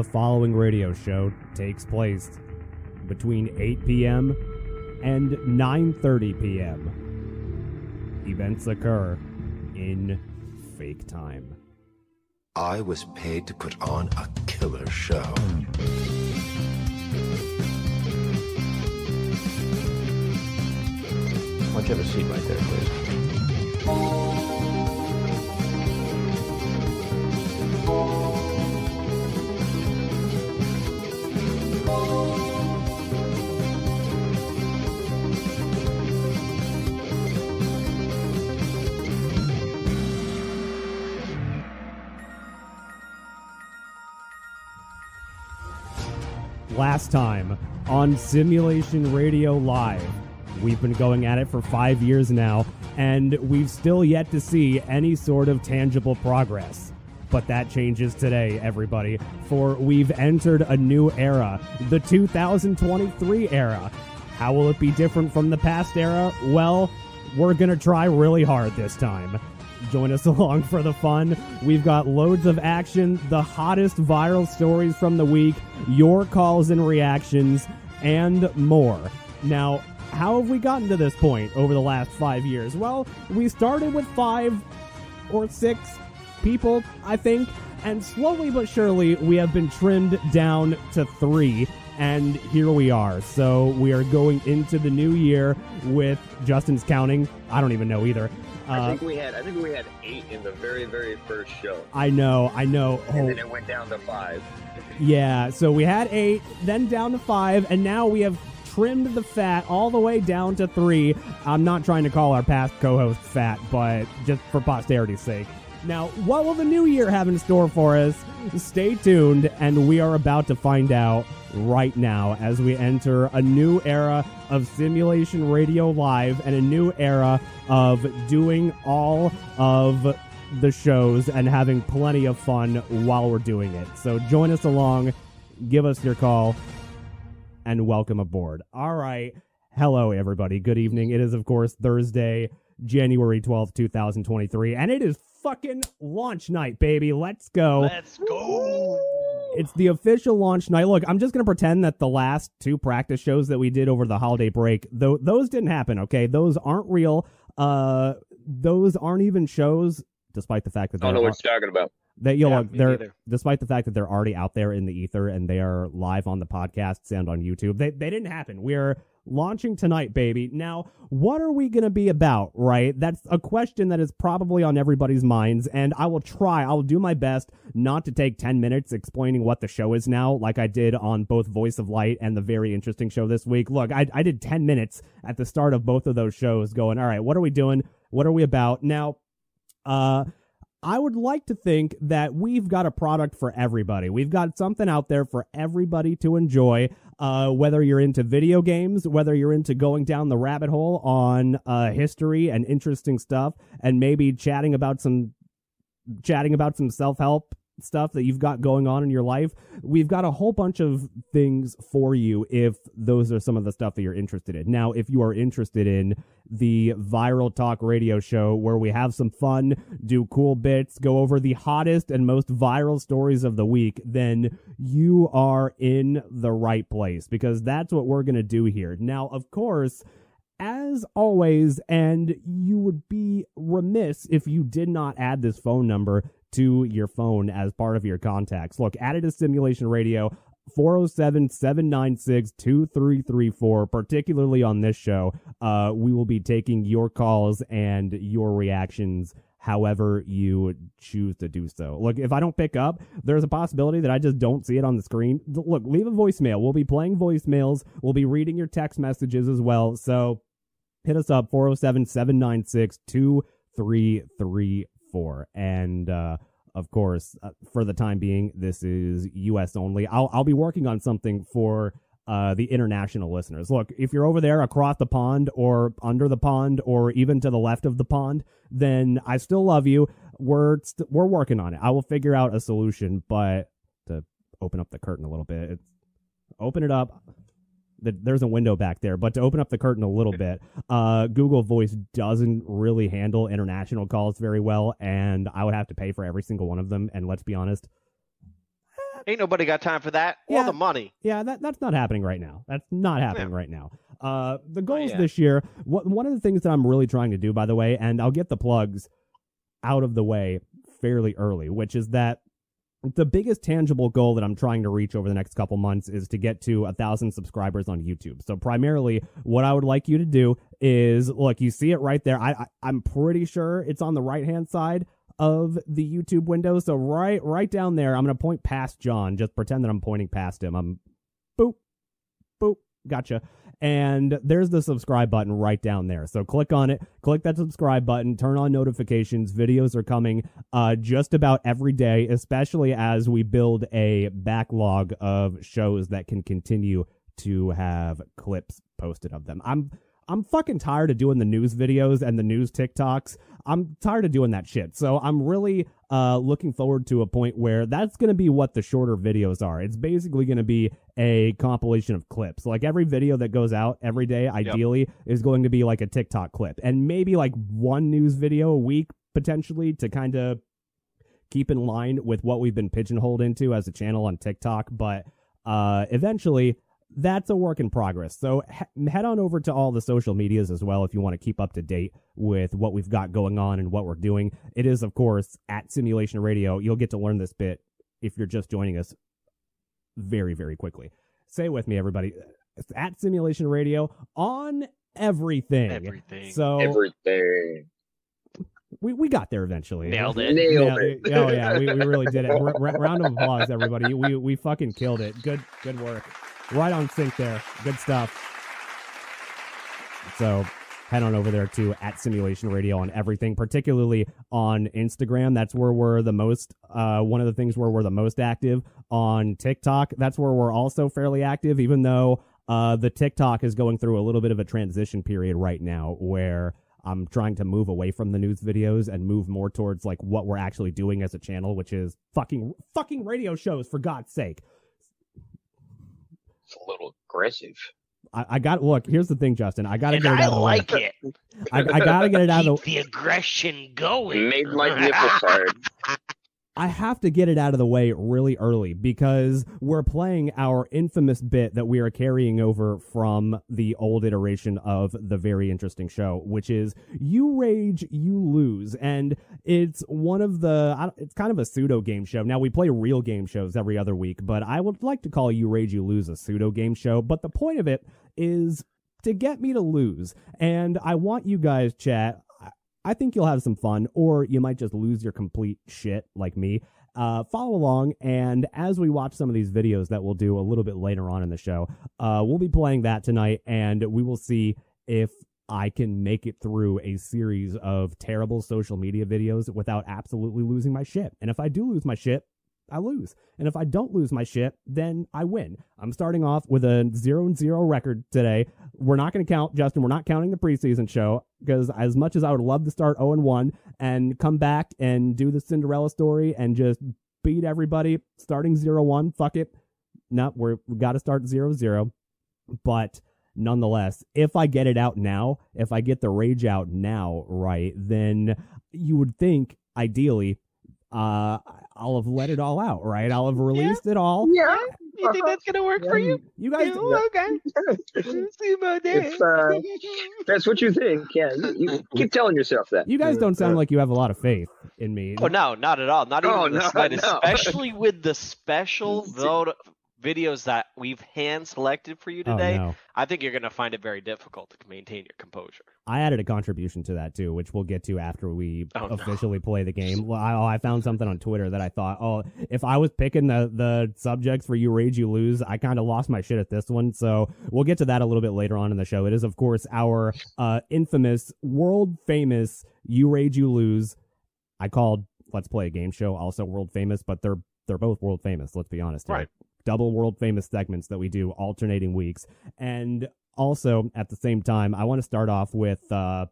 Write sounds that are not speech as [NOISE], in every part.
The following radio show takes place between 8 p.m. and 9:30 p.m. Events occur in fake time. I was paid to put on a killer show. Why don't you have a seat right there, please? Last time on Simulation Radio Live. We've been going at it for five years now, and we've still yet to see any sort of tangible progress. But that changes today, everybody, for we've entered a new era, the 2023 era. How will it be different from the past era? Well, we're going to try really hard this time. Join us [LAUGHS] along for the fun. We've got loads of action, the hottest viral stories from the week, your calls and reactions, and more. Now, how have we gotten to this point over the last five years? Well, we started with five or six people, I think, and slowly but surely we have been trimmed down to three. And here we are. So we are going into the new year with Justin's counting. I don't even know either. I Uh, think we had I think we had eight in the very very first show, I know, I know. and Oh, then it went down to five. yeah. So we had eight, then down to five, and now we have trimmed the fat all the way down to three. I'm not trying to call our past co-host fat, but just for posterity's sake. Now, what will the new year have in store for us? Stay tuned, and we are about to find out right now as we enter a new era of Simulation Radio Live and a new era of doing all of the shows and having plenty of fun while we're doing it. So join us along, give us your call, and welcome aboard. All right. Hello, everybody. Good evening. It is, of course, Thursday, January 12th, 2023, and it is fucking launch night, baby. Let's go. Let's go. It's the official launch night. Look, I'm just going to pretend that the last two practice shows that we did over the holiday break, though those didn't happen, okay? Those aren't real. Uh those aren't even shows despite the fact that I don't they're know what you're talking about. they you know, Yeah, look, they're neither. despite the fact that they're already out there in the ether and they are live on the podcasts and on YouTube. They they didn't happen. We're launching tonight, baby. Now, what are we going to be about, right? That's a question that is probably on everybody's minds and I will try. I'll do my best not to take 10 minutes explaining what the show is now like I did on both Voice of Light and the very interesting show this week. Look, I I did 10 minutes at the start of both of those shows going, "All right, what are we doing? What are we about?" Now, uh I would like to think that we've got a product for everybody. We've got something out there for everybody to enjoy. Uh, whether you're into video games, whether you're into going down the rabbit hole on uh, history and interesting stuff, and maybe chatting about some chatting about some self help stuff that you've got going on in your life. We've got a whole bunch of things for you if those are some of the stuff that you're interested in. Now, if you are interested in the viral talk radio show where we have some fun, do cool bits, go over the hottest and most viral stories of the week, then you are in the right place because that's what we're going to do here. Now, of course, as always, and you would be remiss if you did not add this phone number to your phone as part of your contacts. Look, add it to Simulation Radio. 407 796 2334, particularly on this show. Uh, we will be taking your calls and your reactions however you choose to do so. Look, if I don't pick up, there's a possibility that I just don't see it on the screen. Look, leave a voicemail. We'll be playing voicemails, we'll be reading your text messages as well. So, hit us up 407 796 2334 and uh of course uh, for the time being this is US only. I'll I'll be working on something for uh the international listeners. Look if you're over there across the pond or under the pond or even to the left of the pond then I still love you. We're st- we're working on it. I will figure out a solution but to open up the curtain a little bit open it up the, there's a window back there, but to open up the curtain a little bit, uh, Google Voice doesn't really handle international calls very well, and I would have to pay for every single one of them. And let's be honest, Ain't nobody got time for that or Yeah. the money. Yeah, that that's not happening right now. That's not happening Yeah. right now. Uh, the goals yeah. this year. What one of the things that I'm really trying to do, by the way, and I'll get the plugs out of the way fairly early, which is that the biggest tangible goal that I'm trying to reach over the next couple months is to get to a thousand subscribers on YouTube. So primarily, what I would like you to do is look. You see it right there. I, I I'm pretty sure it's on the right hand side of the YouTube window. So right right down there, I'm gonna point past John. Just pretend that I'm pointing past him. I'm boop boop. Gotcha. And there's the subscribe button right down there. So click on it, click that subscribe button, turn on notifications. Videos are coming uh, just about every day, especially as we build a backlog of shows that can continue to have clips posted of them. I'm I'm fucking tired of doing the news videos and the news TikToks. I'm tired of doing that shit. So I'm really uh, looking forward to a point where that's going to be what the shorter videos are. It's basically going to be a compilation of clips. Like every video that goes out every day, ideally, is going to be like a TikTok clip, and maybe like one news video a week potentially to kind of keep in line with what we've been pigeonholed into as a channel on TikTok. But uh, eventually, that's a work in progress. So he- head on over to all the social medias as well if you want to keep up to date with what we've got going on and what we're doing. It is, of course, at Simulation Radio. You'll get to learn this bit if you're just joining us very, very quickly. Say it with me, everybody. It's at Simulation Radio on everything. Everything. So Everything. we, we got there eventually. Nailed it. Nailed Yeah, it. Oh yeah, we, we really did it. R- [LAUGHS] r- round of applause, everybody. We we fucking killed it. Good good work. Right on sync there. Good stuff. So head on over there to at Simulation Radio on everything, particularly on Instagram. That's where we're the most. Uh, one of the things where we're the most active on TikTok. That's where we're also fairly active, even though uh, the TikTok is going through a little bit of a transition period right now, where I'm trying to move away from the news videos and move more towards like what we're actually doing as a channel, which is fucking fucking radio shows for God's sake. It's a little aggressive. I, I got look. Here's the thing, Justin. I gotta and get it I out of the like way. it. I, I gotta get it out Keep of the. the aggression going. Made my nipples hard. I have to get it out of the way really early because we're playing our infamous bit that we are carrying over from the old iteration of the very interesting show, which is you rage, you lose, and it's one of the. It's kind of a pseudo game show. Now we play real game shows every other week, but I would like to call you rage, you lose a pseudo game show. But the point of it is to get me to lose, and I want you guys, chat. I- think you'll have some fun, or you might just lose your complete shit like me. Uh, follow along, and as we watch some of these videos that we'll do a little bit later on in the show, uh, we'll be playing that tonight, and we will see if I can make it through a series of terrible social media videos without absolutely losing my shit. And if I do lose my shit, I lose. And if I don't lose my shit, then I win. I'm starting off with a zero and zero record today. We're not going to count, Justin. We're not counting the preseason show because as much as I would love to start 0 and 1 and come back and do the Cinderella story and just beat everybody starting 0 1, fuck it. No, we're, we got to start 0 0. But nonetheless, if I get it out now, if I get the rage out now, right, then you would think ideally uh I'll have let it all out, right? I'll have released it all. Yeah. You think that's gonna work for you? You guys okay. See about If uh, [LAUGHS] that's what you think, yeah, you, you keep telling yourself that. you guys don't sound like you have a lot of faith in me. Oh no, not at all. Not even Oh, no, slightest. no. [LAUGHS] Especially with the special vote videos that we've hand selected for you Oh, today. no. I think you're gonna find it very difficult to maintain your composure. I added a contribution to that too, which we'll get to after we Oh, no. officially play the game. [LAUGHS] Well, I, I found something on Twitter that I thought, oh, if I was picking the the subjects for you rage you lose, I kind of lost my shit at this one. So we'll get to that a little bit later on in the show. It is of course our uh, infamous, world famous you rage you lose. I called Let's Play a Game Show also world famous, but they're they're both world famous. Let's be honest, here. Right. Double world famous segments that we do alternating weeks, and also at the same time, I want to start off with uh,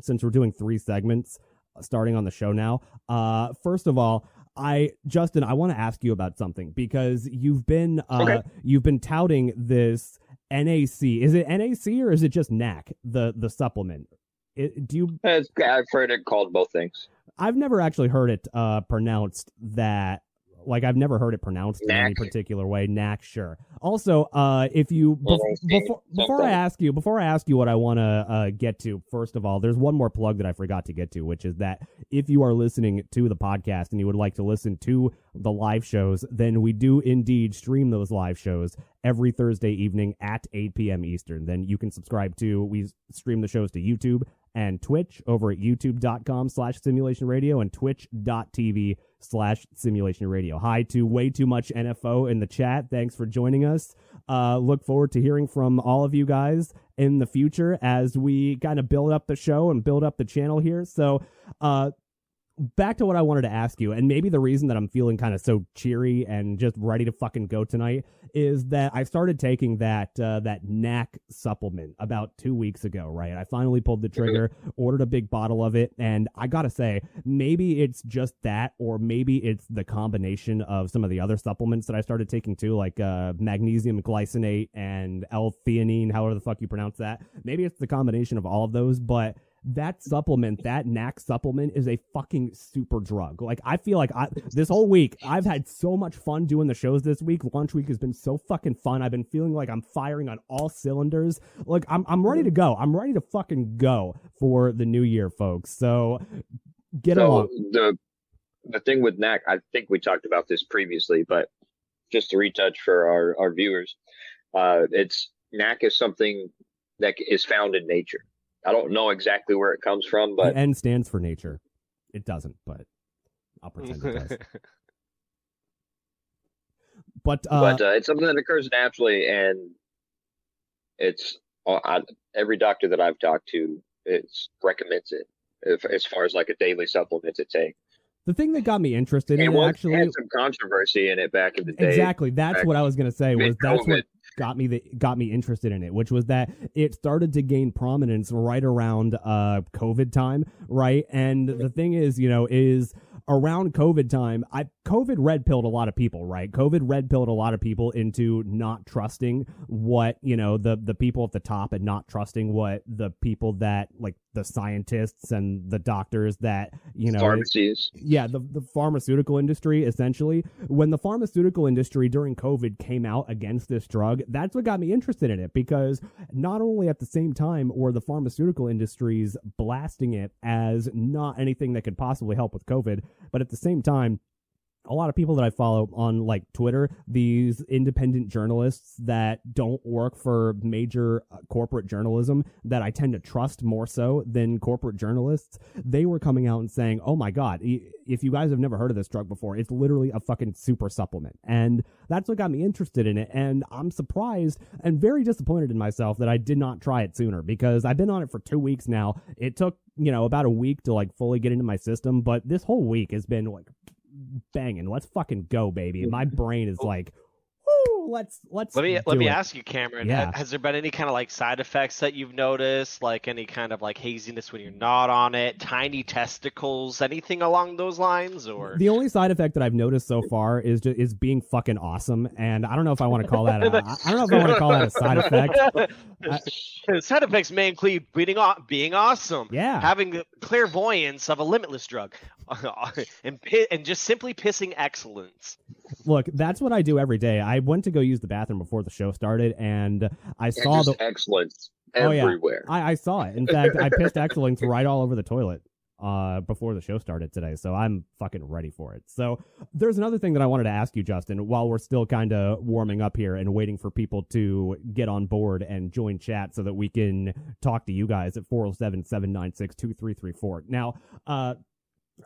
since we're doing three segments uh, starting on the show now. Uh, first of all, I Justin, I want to ask you about something because you've been uh, Okay. you've been touting this NAC. Is it NAC or is it just NAC the the supplement? It, do you It's, I've heard it called both things. I've never actually heard it uh, pronounced that Like I've never heard it pronounced in any particular way. Knack, sure. Also, uh, if you bef- before before I ask you before I ask you what I want to uh, get to, first of all, there's one more plug that I forgot to get to, which is that if you are listening to the podcast and you would like to listen to the live shows, then we do indeed stream those live shows every Thursday evening at 8 p.m. Eastern. Then you can subscribe to we stream the shows to YouTube and Twitch over at youtube.com slash simulation radio and twitch.tv slash simulation radio. Hi to way too much NFO in the chat. Thanks for joining us. Uh, look forward to hearing from all of you guys in the future as we kind of build up the show and build up the channel here. So, uh, back to what I wanted to ask you, and maybe the reason that I'm feeling kind of so cheery and just ready to fucking go tonight is that I started taking that uh, that NAC supplement about two weeks ago. Right, I finally pulled the trigger, ordered a big bottle of it, and I gotta say, maybe it's just that, or maybe it's the combination of some of the other supplements that I started taking too, like uh, magnesium glycinate and L-theanine, however the fuck you pronounce that. Maybe it's the combination of all of those, but that supplement, that NAC supplement is a fucking super drug. Like I feel like I this whole week I've had so much fun doing the shows this week. Launch week has been so fucking fun. I've been feeling like I'm firing on all cylinders. Like I'm I'm ready to go. I'm ready to fucking go for the new year, folks. So get so along. the the thing with NAC, I think we talked about this previously, but just to retouch for our our viewers, uh, it's NAC is something that is found in nature. I don't know exactly where it comes from, but the N stands for nature. It doesn't, but I'll pretend it does. [LAUGHS] But uh, but uh, it's something that occurs naturally, and it's uh, I, every doctor that I've talked to it's recommends it if, as far as like a daily supplement to take. the thing that got me interested in And it well, actually had some controversy in it back in the day. exactly that's what I was gonna say was that's mid-COVID. what got me that got me interested in it, which was that it started to gain prominence right around uh COVID time, right? And the thing is, you know, is around COVID time, I COVID red pilled a lot of people, right? COVID red pilled a lot of people into not trusting what, you know, the the people at the top and not trusting what the people that like the scientists and the doctors that, you know, pharmacies. yeah, the, the pharmaceutical industry, essentially. When the pharmaceutical industry during COVID came out against this drug, that's what got me interested in it because not only at the same time were the pharmaceutical industries blasting it as not anything that could possibly help with COVID, but at the same time, a lot of people that I follow on like Twitter, these independent journalists that don't work for major uh, corporate journalism that I tend to trust more so than corporate journalists, they were coming out and saying, "Oh my god, if you guys have never heard of this drug before, it's literally a fucking super supplement." And that's what got me interested in it, and I'm surprised and very disappointed in myself that I did not try it sooner because I've been on it for 2 weeks now. It took, you know, about a week to like fully get into my system, but this whole week has been like banging. Let's fucking go, baby. And my [LAUGHS] brain is like, let's let's Let me let me it. ask you, Cameron. Yeah. Has there been any kind of like side effects that you've noticed, like any kind of like haziness when you're not on it, tiny testicles, anything along those lines, or The only side effect that I've noticed so far is just is being fucking awesome, and I don't know if I want to call that. A, [LAUGHS] I don't know if I want to call that a side effect. [LAUGHS] side effects may include being being awesome, Yeah, having the clairvoyance of a limitless drug, [LAUGHS] and pi- and just simply pissing excellence. Look, that's what I do every day. I went to go use the bathroom before the show started, and I And saw the excellence Oh, yeah. I, I saw it. In fact, I pissed excellence [LAUGHS] right all over the toilet uh, before the show started today. So I'm fucking ready for it. So there's another thing that I wanted to ask you, Justin, while we're still kind of warming up here and waiting for people to get on board and join chat so that we can talk to you guys at 407 796 2334. Now, uh,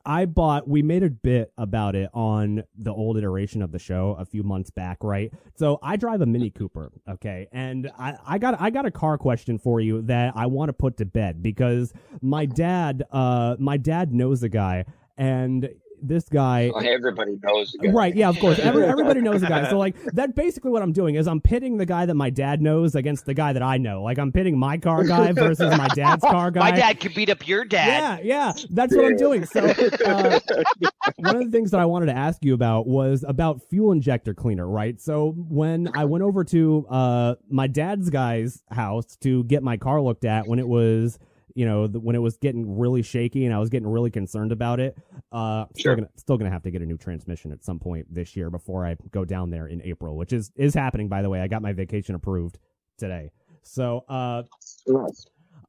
I bought. We made a bit about it on the old iteration of the show a few months back, right? So I drive a Mini Cooper, okay, and I, I got I got a car question for you that I want to put to bed because my dad, uh, my dad knows a guy, and this guy Everybody knows. the guy. Right, yeah, of course. Every, everybody knows the guy. So like [LAUGHS] that basically what I'm doing is I'm pitting the guy that my dad knows against the guy that I know. Like I'm pitting my car guy versus my dad's [LAUGHS] car guy. My dad could beat up your dad. Yeah, yeah, that's what I'm doing. So, uh, [LAUGHS] one of the things that I wanted to ask you about was about fuel injector cleaner, right? So, when I went over to uh, my dad's guy's house to get my car looked at when it was you know, the, when it was getting really shaky and I was getting really concerned about it. Uh, still gonna still gonna have to get a new transmission at some point this year before I go down there in April, which is is happening by the way. I got my vacation approved today. So, uh,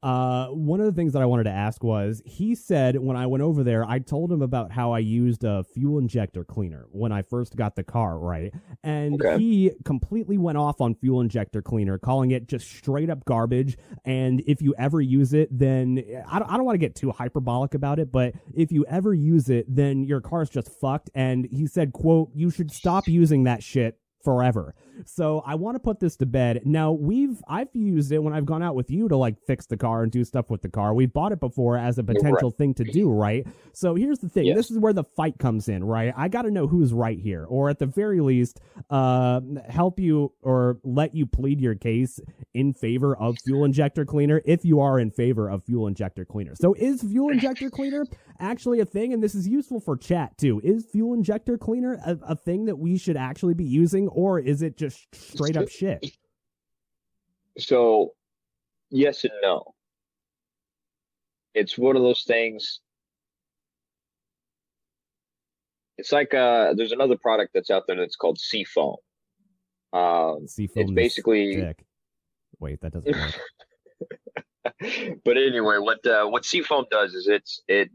uh, one of the things that I wanted to ask was he said when I went over there, I told him about how I used a fuel injector cleaner when I first got the car, right? And Okay. he completely went off on fuel injector cleaner, calling it just straight up garbage. And if you ever use it, then I don't, I don't want to get too hyperbolic about it, but if you ever use it, then your car's just fucked. And he said, quote, you should stop using that shit forever. So I want to put this to bed. Now we've I've used it when I've gone out with you to like fix the car and do stuff with the car. We've bought it before as a potential thing to do, right? So here's the thing. Yes. This is where the fight comes in, right? I got to know who's right here, or at the very least, uh, help you or let you plead your case in favor of fuel injector cleaner if you are in favor of fuel injector cleaner. So is fuel injector cleaner actually a thing? And this is useful for chat too. Is fuel injector cleaner a, a thing that we should actually be using, or is it just straight up shit? So, yes and no. It's one of those things. It's like uh, there's another product that's out there that's called Seafoam. Um, Seafoam it's basically, dick. Wait, that doesn't work. [LAUGHS] but anyway, what uh, what Seafoam does is it's it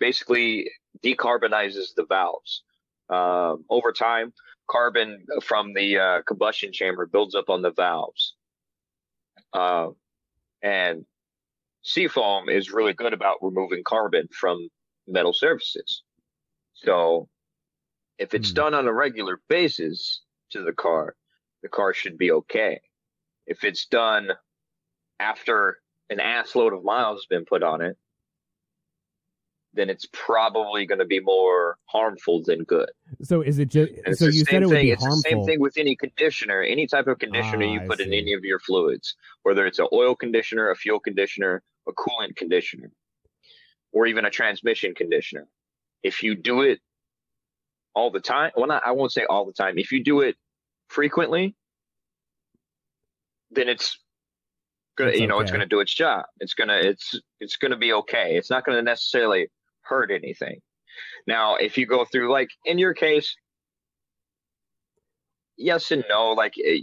basically decarbonizes the valves. Um, over time, carbon from the uh, combustion chamber builds up on the valves. Uh, and seafoam is really good about removing carbon from metal surfaces. So if it's Hmm. done on a regular basis to the car, the car should be okay. If it's done after an ass load of miles has been put on it, then it's probably going to be more harmful than good. So is it just? And So the you same said it would thing. be it's harmful. the same thing with any conditioner, any type of conditioner Ah, you put in any of your fluids, whether it's an oil conditioner, a fuel conditioner, a coolant conditioner, or even a transmission conditioner. If you do it all the time, well, not, I won't say all the time. If you do it frequently, then it's gonna, It's you know, it's gonna do its job. It's gonna, it's, it's gonna be okay. It's not gonna necessarily hurt anything. Now, if you go through, like in your case, yes and no. Like eh,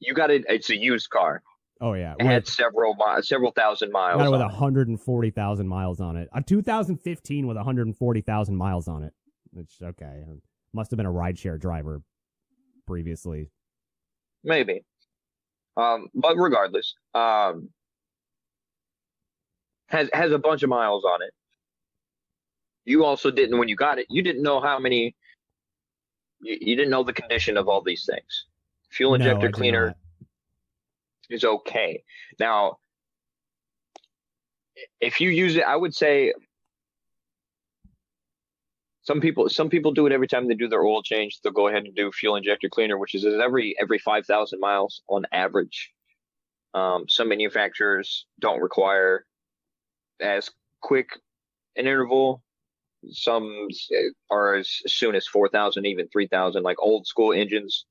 you got it. It's a used car. oh yeah, It had several mi- several thousand miles. it with 140,000 miles on it. A 2015 with 140,000 miles on it. Which okay, must have been a rideshare driver previously. Maybe. Um, but regardless, um, has has a bunch of miles on it. You also didn't when you got it. You didn't know how many. You, you didn't know the condition of all these things. Fuel injector did cleaner is okay. Now, if you use it, I would say some people some people do it every time they do their oil change. They'll go ahead and do fuel injector cleaner, which is every every five thousand miles on average. Um, some manufacturers don't require as quick an interval. Some are as soon as four thousand, even three thousand. Like old school engines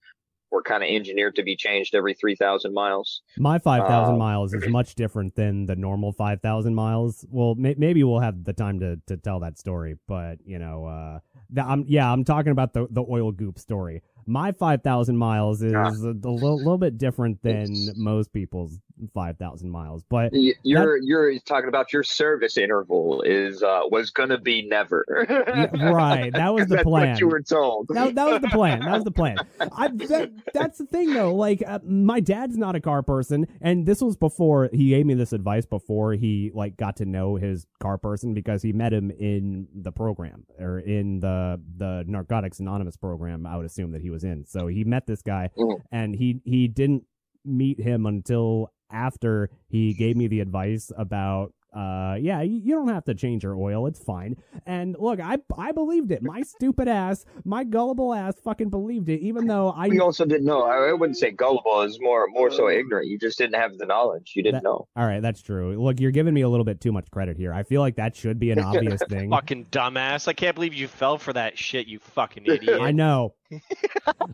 were kind of engineered to be changed every three thousand miles. My 5,000 Uh, miles is much different than the normal 5,000 miles. Well, may- maybe we'll have the time to, to tell that story, but you know, uh, the, I'm, yeah, I'm talking about the, the oil goop story. My 5,000 miles is Ah. a, a little, little [LAUGHS] bit different than most people's 5,000 miles, but You're you're talking about your service interval is uh was gonna be never. Yeah, right, that was [LAUGHS] the plan. You were told. that, that was the plan. That was the plan. I, [LAUGHS] that, that's the thing, though. Like, uh, my dad's not a car person, and this was before he gave me this advice before he like got to know his car person because he met him in the program or in the the Narcotics Anonymous program. I would assume that he was in. So he met this guy, Mhm. and he he didn't meet him until after he gave me the advice about uh yeah you, you don't have to change your oil it's fine and look i i believed it my stupid ass my gullible ass fucking believed it even though i You also didn't know. I I wouldn't say gullible. Is more more so ignorant. You just didn't have the knowledge. You didn't That- know. all right that's true look you're giving me a little bit too much credit here i feel like that should be an [LAUGHS] obvious thing Fucking dumbass. I can't believe you fell for that shit, you fucking [LAUGHS] idiot. i know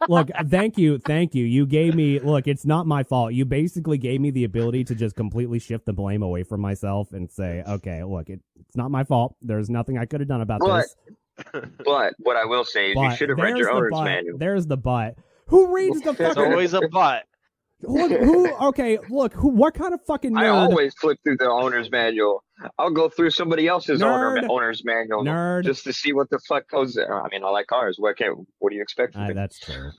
look, thank you, thank you. You gave me look. It's not my fault. You basically gave me the ability to just completely shift the blame away from myself and say, okay, look, it, it's not my fault. There's nothing I could have done about But this. [LAUGHS] But what I will say is you should have read your the owner's but. manual. There's the but. Who reads the It's It's always a but. Look, who? Okay, look, who? What kind of fucking I always flip through the owner's manual. I'll go through somebody else's owner, owner's manual Nerd. just to see what the fuck goes there. I mean, I like cars. What can what do you expect from Ah, me? that's true.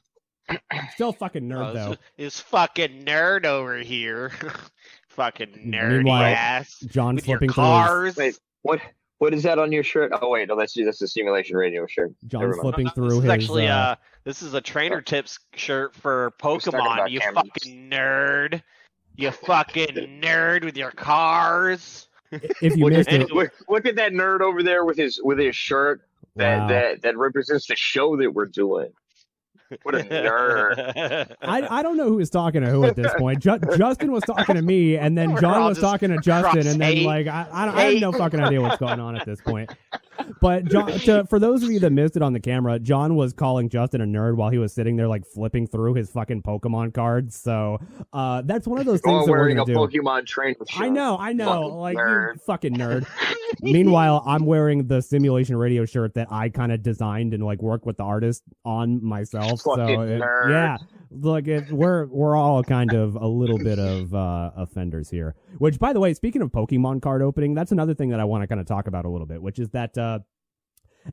[CLEARS THROAT] Still fucking nerd Oh, though. this, this fucking nerd over here. [LAUGHS] fucking nerdy Meanwhile, ass. John With your flipping through. His, cars. Wait, what what is that on your shirt? Oh wait, no, that's that's the simulation radio shirt. John's flipping through this is his. actually uh, uh this is a trainer tips shirt for Pokemon, you cameras. fucking nerd. You fucking [LAUGHS] nerd with your cars. if you Look missed at, it, look, look at that nerd over there with his with his shirt that Wow. that that represents the show that we're doing. [LAUGHS] What a nerd! I, I don't know who was talking to who at this point. Ju- Justin was talking to me, and then [LAUGHS] John was talking to Justin, and then like I I, don't, I have no fucking idea what's going on at this point. But John, [LAUGHS] to, for those of you that missed it on the camera, John was calling Justin a nerd while he was sitting there like flipping through his fucking Pokemon cards. So uh, that's one of those [LAUGHS] things Or that we're gonna a do. Pokemon trainer. I know, I know, Fucking like nerd. fucking nerd. [LAUGHS] Meanwhile, I'm wearing the simulation radio shirt that I kind of designed and like worked with the artist on myself. so it- yeah, look, it, we're we're all kind of a little bit of uh, offenders here. Which, by the way, speaking of Pokemon card opening, that's another thing that I want to kind of talk about a little bit, which is that. Uh, Uh,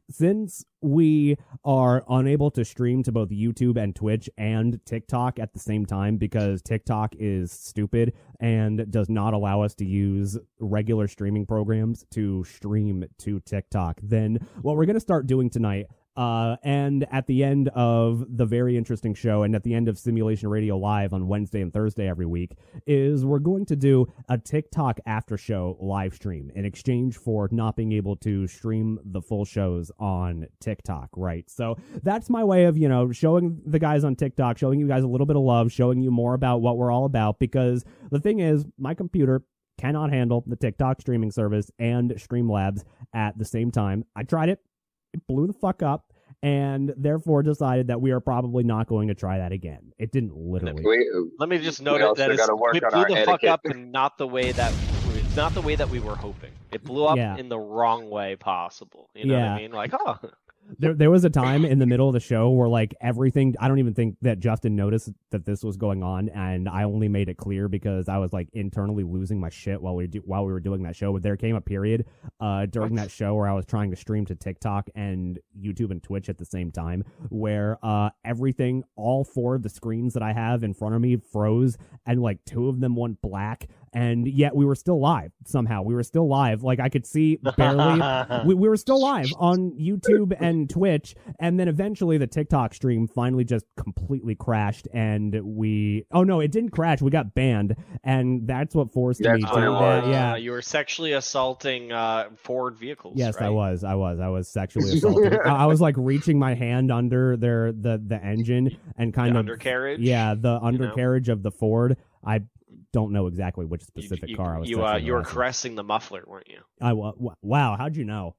since we are unable to stream to both YouTube and Twitch and TikTok at the same time because TikTok is stupid and does not allow us to use regular streaming programs to stream to TikTok, then what we're going to start doing tonight uh, and at the end of the very interesting show, and at the end of Simulation Radio Live on Wednesday and Thursday every week, is we're going to do a TikTok after show live stream in exchange for not being able to stream the full shows on TikTok, right? So that's my way of, you know, showing the guys on TikTok, showing you guys a little bit of love, showing you more about what we're all about, because the thing is, my computer cannot handle the TikTok streaming service and Streamlabs at the same time. I tried it it blew the fuck up and therefore decided that we are probably not going to try that again. It didn't literally. We, Let me just note it that it's, it blew our the fuck up and not the way that not the way that we were hoping. It blew up Yeah. in the wrong way possible. You know what I mean? Like, oh, There, there was a time in the middle of the show where like everything. I don't even think that Justin noticed that this was going on, and I only made it clear because I was like internally losing my shit while we do, while we were doing that show. But there came a period uh, during that show where I was trying to stream to TikTok and YouTube and Twitch at the same time, where uh, everything, all four of the screens that I have in front of me froze, and like two of them went black, and yet we were still live somehow. We were still live. Like I could see [LAUGHS] barely we, we were still live on YouTube and [LAUGHS] Twitch, and then eventually the TikTok stream finally just completely crashed, and we oh no, it didn't crash. We got banned, and that's what forced That's me to it uh, yeah. You were sexually assaulting uh, Ford vehicles. Yes, I was. I was. I was sexually [LAUGHS] assaulted. I, I was like reaching my hand under their the the engine and kind The of undercarriage. Yeah, the know? undercarriage of the Ford. I don't know exactly which specific you, car I was. You, uh, you were caressing the muffler, weren't you? I wa- wa- wow. How'd you know?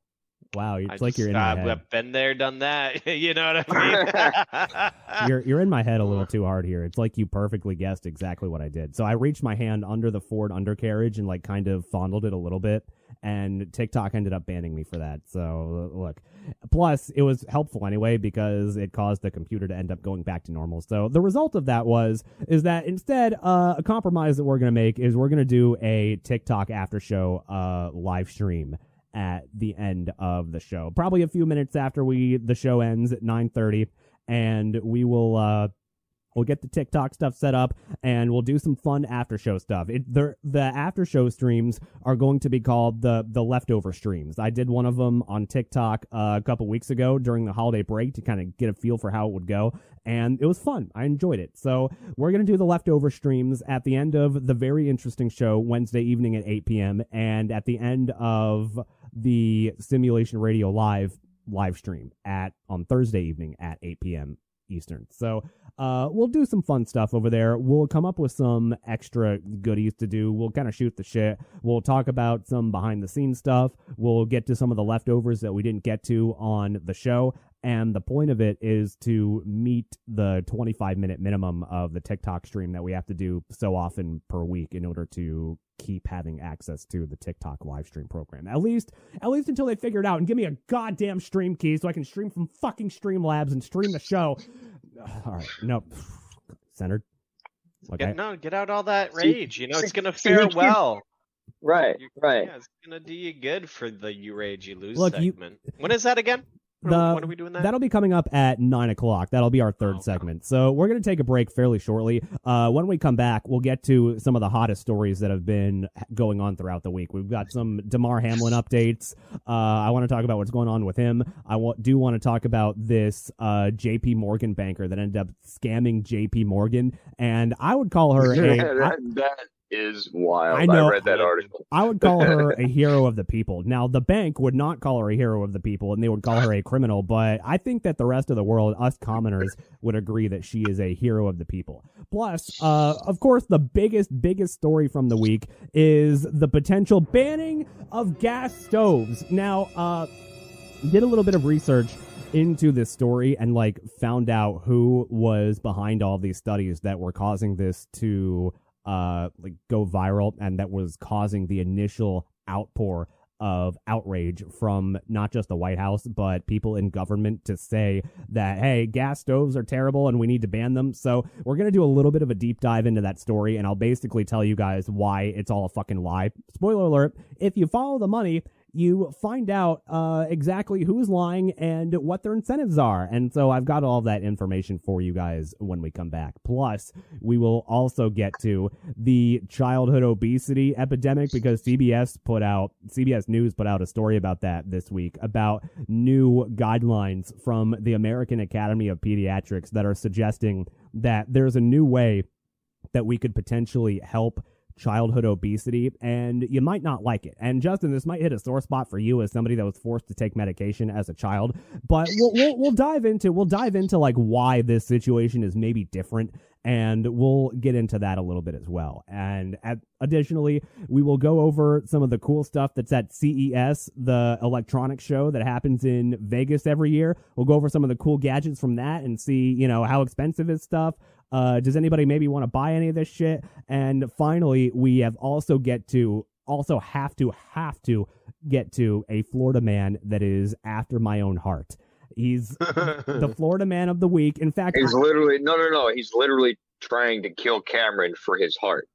Wow, it's I like just, you're in uh, head. I've been there, done that. [LAUGHS] you know what I [LAUGHS] mean? you're you're in my head a little [LAUGHS] too hard here. It's like you perfectly guessed exactly what I did. So I reached my hand under the Ford undercarriage and like kind of fondled it a little bit, and TikTok ended up banning me for that. So look, plus it was helpful anyway because it caused the computer to end up going back to normal. So the result of that was is that instead uh, a compromise that we're gonna make is we're gonna do a TikTok after show uh, live stream at the end of the show. Probably a few minutes after we the show ends at 9:30 and we will uh we'll get the TikTok stuff set up and we'll do some fun after show stuff. It the after show streams are going to be called the the leftover streams. I did one of them on TikTok uh, a couple weeks ago during the holiday break to kind of get a feel for how it would go and it was fun. I enjoyed it. So, we're going to do the leftover streams at the end of the very interesting show Wednesday evening at 8 p.m. and at the end of the Simulation Radio Live live stream at on Thursday evening at 8 p.m. Eastern. So uh, we'll do some fun stuff over there. We'll come up with some extra goodies to do. We'll kind of shoot the shit. We'll talk about some behind the scenes stuff. We'll get to some of the leftovers that we didn't get to on the show. And the point of it is to meet the 25 minute minimum of the TikTok stream that we have to do so often per week in order to keep having access to the TikTok live stream program. At least, at least until they figure it out and give me a goddamn stream key so I can stream from fucking Streamlabs and stream the show. [LAUGHS] All right, no, [SIGHS] centered. Okay. Get, no, get out all that rage. You know, it's gonna fare well. Right, You- right. Yeah, it's gonna do you good for the you rage you lose Look, you- segment. When is that again? When, The- when are we doing that? That'll be coming up at nine o'clock. That'll be our third Oh, okay. segment. So we're going to take a break fairly shortly. Uh, when we come back, we'll get to some of the hottest stories that have been going on throughout the week. We've got some Damar Hamlin updates. Uh, I want to talk about what's going on with him. I wa- do want to talk about this uh, J.P. Morgan banker that ended up scamming J.P. Morgan, and I would call her a. that, that is wild. I know. read that article. I would call her [LAUGHS] a hero of the people. Now, the bank would not call her a hero of the people, and they would call her a criminal. But I think that the rest of the world, us commoners, would agree that she is a hero of the people. Plus, uh, of course, the biggest, biggest story from the week is the potential banning of gas stoves. Now, uh, did a little bit of research into this story and like found out who was behind all these studies that were causing this to uh like go viral and that was causing the initial outpour of outrage from not just the White House but people in government to say that hey gas stoves are terrible and we need to ban them. So we're going to do a little bit of a deep dive into that story and I'll basically tell you guys why it's all a fucking lie. Spoiler alert if you follow the money you find out uh, exactly who's lying and what their incentives are. And so I've got all that information for you guys when we come back. Plus, we will also get to the childhood obesity epidemic because CBS put out, CBS News put out a story about that this week about new guidelines from the American Academy of Pediatrics that are suggesting that there's a new way that we could potentially help childhood obesity and you might not like it. And Justin, this might hit a sore spot for you as somebody that was forced to take medication as a child, but we'll we'll, we'll dive into we'll dive into like why this situation is maybe different and we'll get into that a little bit as well. And at, additionally, we will go over some of the cool stuff that's at CES, the electronics show that happens in Vegas every year. We'll go over some of the cool gadgets from that and see, you know, how expensive is stuff. Uh, does anybody maybe want to buy any of this shit? And finally, we have also get to also have to have to get to a Florida man that is after my own heart. He's [LAUGHS] the Florida man of the week. In fact, He's literally no, no, no. He's literally trying to kill Cameron for his heart.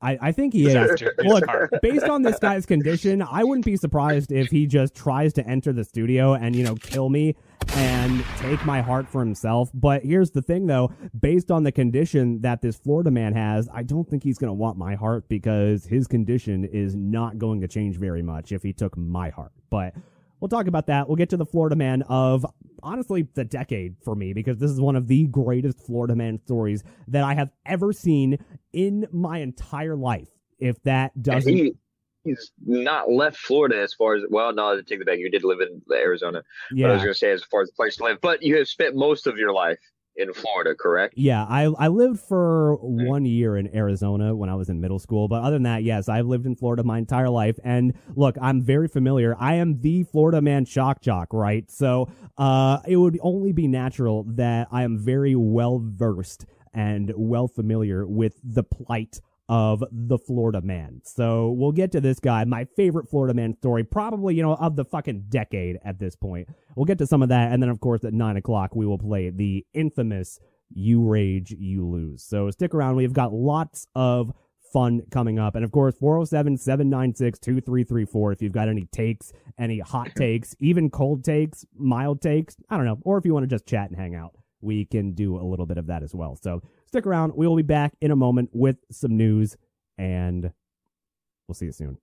I, I think he is. Look, based on this guy's condition, I wouldn't be surprised if he just tries to enter the studio and, you know, kill me and take my heart for himself. But here's the thing, though. Based on the condition that this Florida man has, I don't think he's going to want my heart because his condition is not going to change very much if he took my heart. But we'll talk about that. We'll get to the Florida man of honestly the decade for me because this is one of the greatest Florida man stories that I have ever seen in my entire life. If that doesn't he's not left Florida as far as well. No, I take the back. You did live in Arizona, but I was going to say as far as the place to live. But you have spent most of your life in Florida, correct? Yeah, I I lived for one year in Arizona when I was in middle school, but other than that, yes, I've lived in Florida my entire life. And look, I'm very familiar. I am the Florida man shock jock, right? So, uh, it would only be natural that I am very well versed and well familiar with the plight of the Florida man. So we'll get to this guy, my favorite Florida man story, probably, you know, of the fucking decade at this point. We'll get to some of that. And then, of course, at nine o'clock, we will play the infamous You Rage, You Lose. So stick around. We've got lots of fun coming up. And of course, 407 796 2334. If you've got any takes, any hot [LAUGHS] takes, even cold takes, mild takes, I don't know. Or if you want to just chat and hang out, we can do a little bit of that as well. So stick around. We will be back in a moment with some news, and we'll see you soon.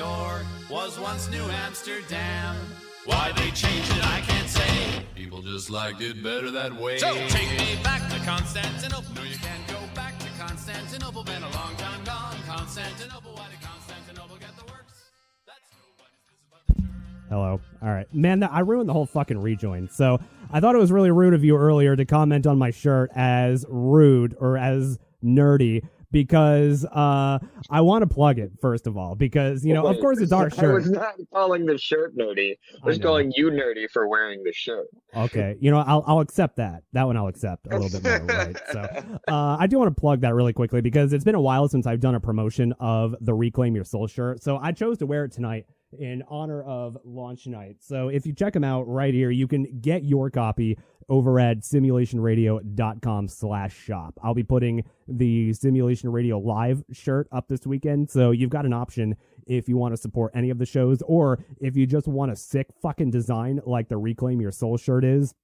York was once New Amsterdam. Why they changed it, I can't say. People just liked it better that way. So take me back to Constantinople. No, you can't go back to Constantinople. Been a long time gone. Constantinople. Why did Constantinople get the works? That's nobody's business but the church. Hello. All right. Man, I ruined the whole fucking rejoin. So I thought it was really rude of you earlier to comment on my shirt as rude or as nerdy because uh, I want to plug it, first of all, because, you know, of course it's our I shirt. was not calling the shirt nerdy. I I was know. calling you nerdy for wearing the shirt. Okay, you know, I'll I'll accept that. That one I'll accept a little bit more, [LAUGHS] right? So, uh, I do want to plug that really quickly because it's been a while since I've done a promotion of the Reclaim Your Soul shirt. So I chose to wear it tonight in honor of launch night. So if you check them out right here, you can get your copy over at simulationradio.com slash shop. I'll be putting the Simulation Radio live shirt up this weekend. So you've got an option if you want to support any of the shows or if you just want a sick fucking design like the Reclaim Your Soul shirt is.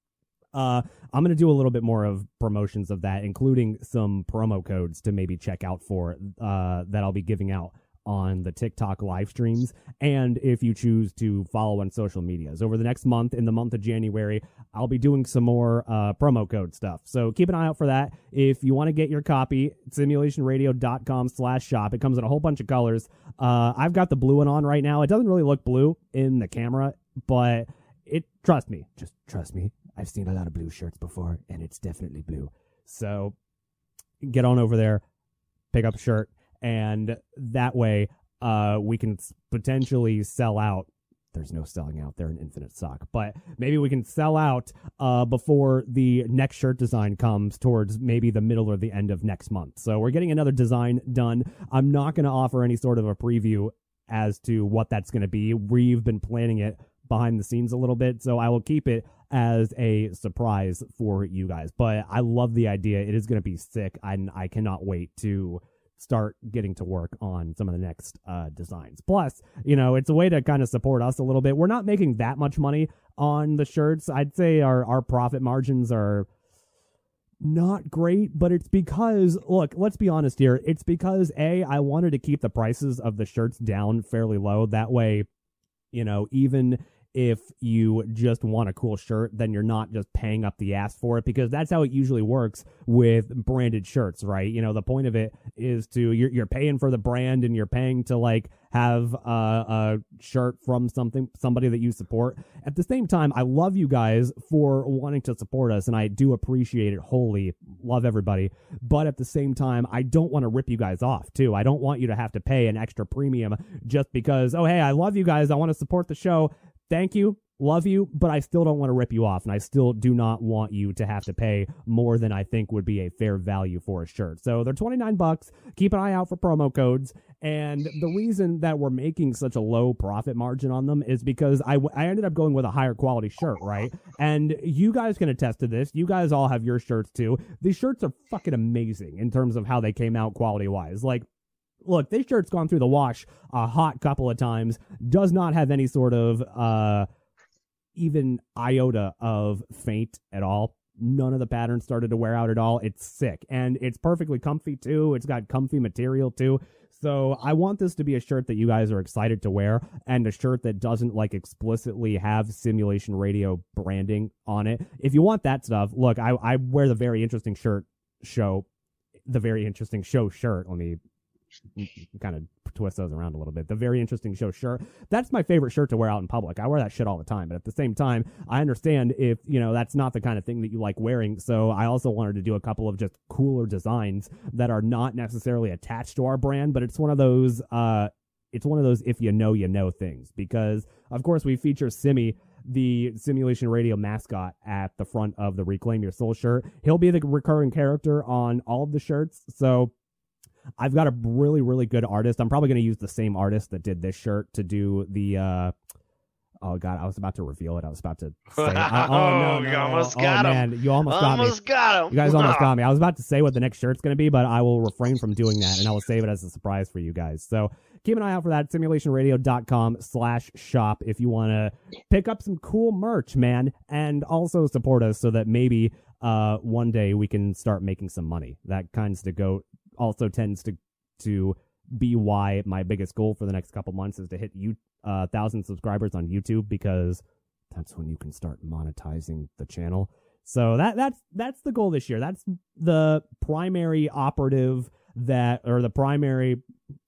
Uh, I'm going to do a little bit more of promotions of that, including some promo codes to maybe check out for uh, that I'll be giving out on the TikTok live streams. And if you choose to follow on social medias over the next month, in the month of January, I'll be doing some more uh, promo code stuff. So keep an eye out for that. If you want to get your copy, simulationradio.com slash shop. It comes in a whole bunch of colors. Uh, I've got the blue one on right now. It doesn't really look blue in the camera, but it trust me, just trust me. I've seen a lot of blue shirts before, and it's definitely blue. So get on over there, pick up a shirt, and that way uh, we can potentially sell out. There's no selling out. They're an infinite sock, but maybe we can sell out uh, before the next shirt design comes towards maybe the middle or the end of next month. So we're getting another design done. I'm not going to offer any sort of a preview as to what that's going to be. We've been planning it behind the scenes a little bit, so I will keep it as a surprise for you guys. But I love the idea. It is going to be sick, and I cannot wait to start getting to work on some of the next uh, designs. Plus, you know, it's a way to kind of support us a little bit. We're not making that much money on the shirts. I'd say our our profit margins are not great, but it's because look, let's be honest here. It's because A, I wanted to keep the prices of the shirts down fairly low. That way, you know, even if you just want a cool shirt, then you're not just paying up the ass for it because that's how it usually works with branded shirts, right? You know, the point of it is to you're you're paying for the brand and you're paying to like have a, a shirt from something somebody that you support. At the same time, I love you guys for wanting to support us and I do appreciate it wholly. Love everybody. But at the same time, I don't want to rip you guys off too. I don't want you to have to pay an extra premium just because, oh hey, I love you guys. I want to support the show thank you, love you, but I still don't want to rip you off, and I still do not want you to have to pay more than I think would be a fair value for a shirt. So they're 29 bucks. Keep an eye out for promo codes. And the reason that we're making such a low profit margin on them is because I, I ended up going with a higher quality shirt, right? And you guys can attest to this. You guys all have your shirts too. These shirts are fucking amazing in terms of how they came out quality wise. Like, look, this shirt's gone through the wash a hot couple of times, does not have any sort of uh even iota of faint at all. None of the patterns started to wear out at all. It's sick. And it's perfectly comfy too. It's got comfy material too. So I want this to be a shirt that you guys are excited to wear and a shirt that doesn't like explicitly have simulation radio branding on it. If you want that stuff, look, I, I wear the very interesting shirt show the very interesting show shirt. Let me kind of twist those around a little bit. The very interesting show shirt. That's my favorite shirt to wear out in public. I wear that shit all the time. But at the same time, I understand if, you know, that's not the kind of thing that you like wearing. So I also wanted to do a couple of just cooler designs that are not necessarily attached to our brand, but it's one of those uh it's one of those if you know you know things because of course we feature Simi the simulation radio mascot at the front of the reclaim your soul shirt he'll be the recurring character on all of the shirts so I've got a really, really good artist. I'm probably going to use the same artist that did this shirt to do the uh, Oh God, I was about to reveal it. I was about to say. it. I- [LAUGHS] oh no, Oh, you no. almost oh, got him. man, you almost got me. Got him. You guys almost got [LAUGHS] me. I was about to say what the next shirt's going to be, but I will refrain from doing that, and I will save it as a surprise for you guys. So keep an eye out for that. Simulationradio.com slash shop if you want to pick up some cool merch, man, and also support us so that maybe uh, one day we can start making some money. That kinds to go also tends to to be why my biggest goal for the next couple months is to hit you uh, thousand subscribers on YouTube because that's when you can start monetizing the channel. So that that's that's the goal this year. That's the primary operative that or the primary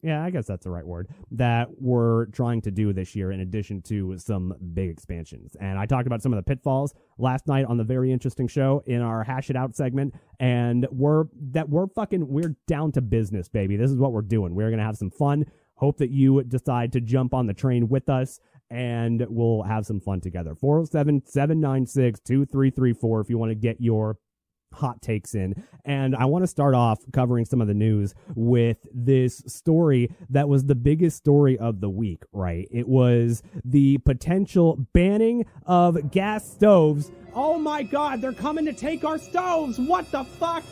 yeah, I guess that's the right word that we're trying to do this year in addition to some big expansions. And I talked about some of the pitfalls last night on the very interesting show in our hash it out segment and we're that we're fucking we're down to business, baby. This is what we're doing. We're going to have some fun. Hope that you decide to jump on the train with us and we'll have some fun together. 407 796 2334 if you want to get your hot takes in. And I want to start off covering some of the news with this story that was the biggest story of the week, right? It was the potential banning of gas stoves. Oh my God, they're coming to take our stoves. What the fuck?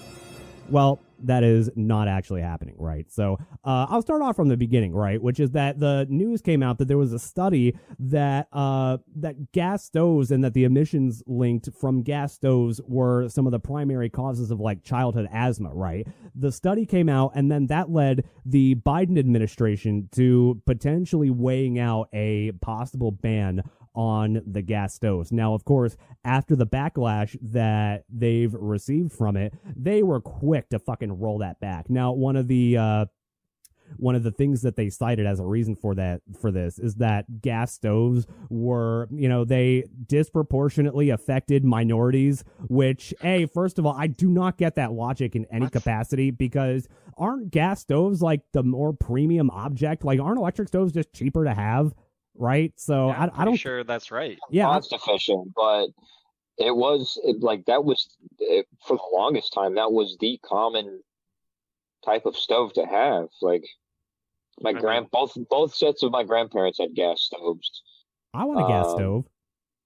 Well, that is not actually happening, right? So uh, I'll start off from the beginning, right? Which is that the news came out that there was a study that uh, that gas stoves and that the emissions linked from gas stoves were some of the primary causes of like childhood asthma, right? The study came out, and then that led the Biden administration to potentially weighing out a possible ban on the gas stoves. Now, of course, after the backlash that they've received from it, they were quick to fucking roll that back. Now, one of the uh one of the things that they cited as a reason for that for this is that gas stoves were you know they disproportionately affected minorities which a first of all i do not get that logic in any What? capacity because aren't gas stoves like the more premium object like aren't electric stoves just cheaper to have right so Yeah, I'm I, I don't sure that's right. yeah I- cost efficient, but it was it, like that was it, for the longest time that was the common type of stove to have. Like my I grand both both sets of my grandparents had gas stoves. I want a gas Um, stove.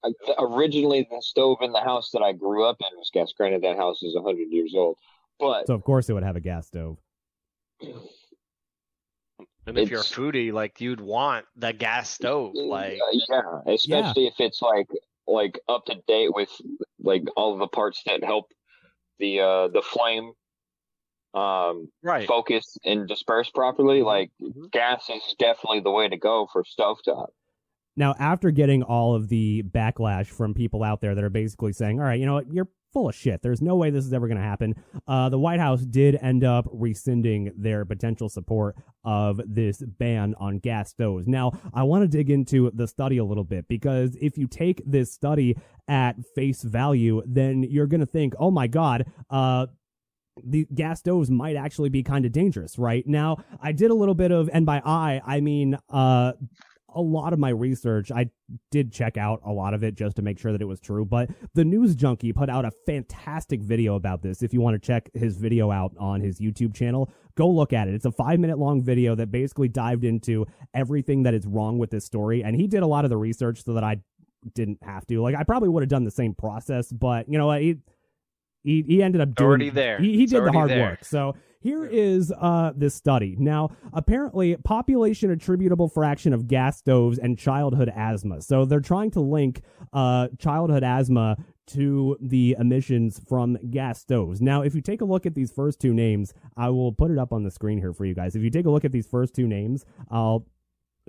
I, th- originally, the stove in the house that I grew up in was gas. Granted, that house is hundred years old, but So of course it would have a gas stove. [CLEARS THROAT] And if you're a foodie, like you'd want the gas stove. Like yeah, especially if it's like like up to date with like all of the parts that help the uh the flame um right. focus and disperse properly. Like Mhm. gas is definitely the way to go for stovetop. Now, after getting all of the backlash from people out there that are basically saying, all right, you know what, you're full of shit. There's no way this is ever going to happen. Uh, the White House did end up rescinding their potential support of this ban on gas stoves. Now, I want to dig into the study a little bit because if you take this study at face value, then you're going to think, oh my God, uh, the gas stoves might actually be kind of dangerous, right? Now, I did a little bit of, and by I, I mean, uh, a lot of my research, I did check out a lot of it just to make sure that it was true. But the News Junkie put out a fantastic video about this. If you want to check his video out on his YouTube channel, go look at it. It's a five minute long video that basically dived into everything that is wrong with this story. And he did a lot of the research so that I didn't have to. Like, I probably would have done the same process, but you know what? He, he, he ended up doing already there. He, he did the hard there. work. So here is uh this study. Now, apparently, population attributable fraction of gas stoves and childhood asthma. So they're trying to link uh childhood asthma to the emissions from gas stoves. Now, if you take a look at these first two names, I will put it up on the screen here for you guys. If you take a look at these first two names, I'll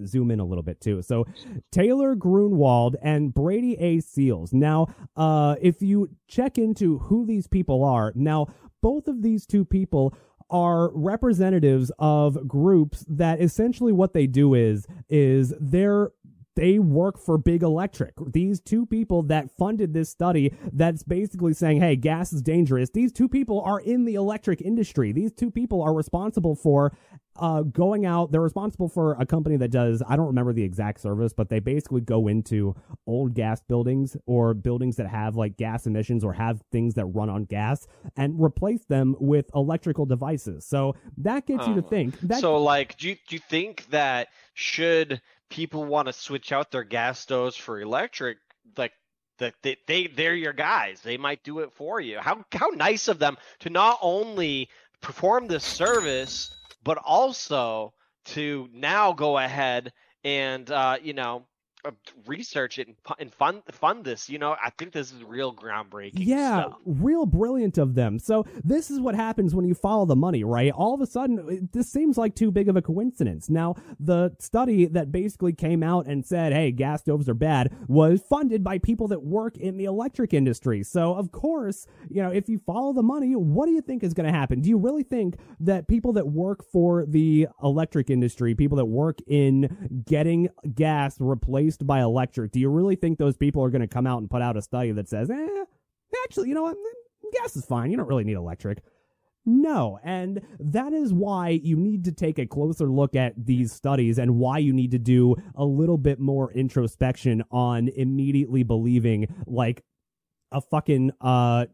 zoom in a little bit too. So Talor Gruenwald and Brady A. Seals. Now, uh, if you check into who these people are, now both of these two people are representatives of groups that essentially what they do is is they're they work for Big Electric. These two people that funded this study that's basically saying, hey, gas is dangerous. These two people are in the electric industry. These two people are responsible for uh, going out. They're responsible for a company that does, I don't remember the exact service, but they basically go into old gas buildings or buildings that have like gas emissions or have things that run on gas and replace them with electrical devices. So that gets you to think. That, So, like, do you, do you think that should people want to switch out their gas stoves for electric, like, that they, they they're your guys. They might do it for you. How how nice of them to not only perform this service, but also to now go ahead and uh, you know research it and, and fund fund this. You know, I think this is real groundbreaking. Yeah, stuff. real brilliant of them. So this is what happens when you follow the money, right? All of a sudden, it- this seems like too big of a coincidence. Now, the study that basically came out and said, "Hey, gas stoves are bad," was funded by people that work in the electric industry. So, of course, you know, if you follow the money, what do you think is going to happen? Do you really think that people that work for the electric industry, people that work in getting gas replaced by electric, do you really think those people are going to come out and put out a study that says, "Eh, actually, you know what? Gas is fine. You don't really need electric. No, and that is why you need to take a closer look at these studies and why you need to do a little bit more introspection on immediately believing like a fucking uh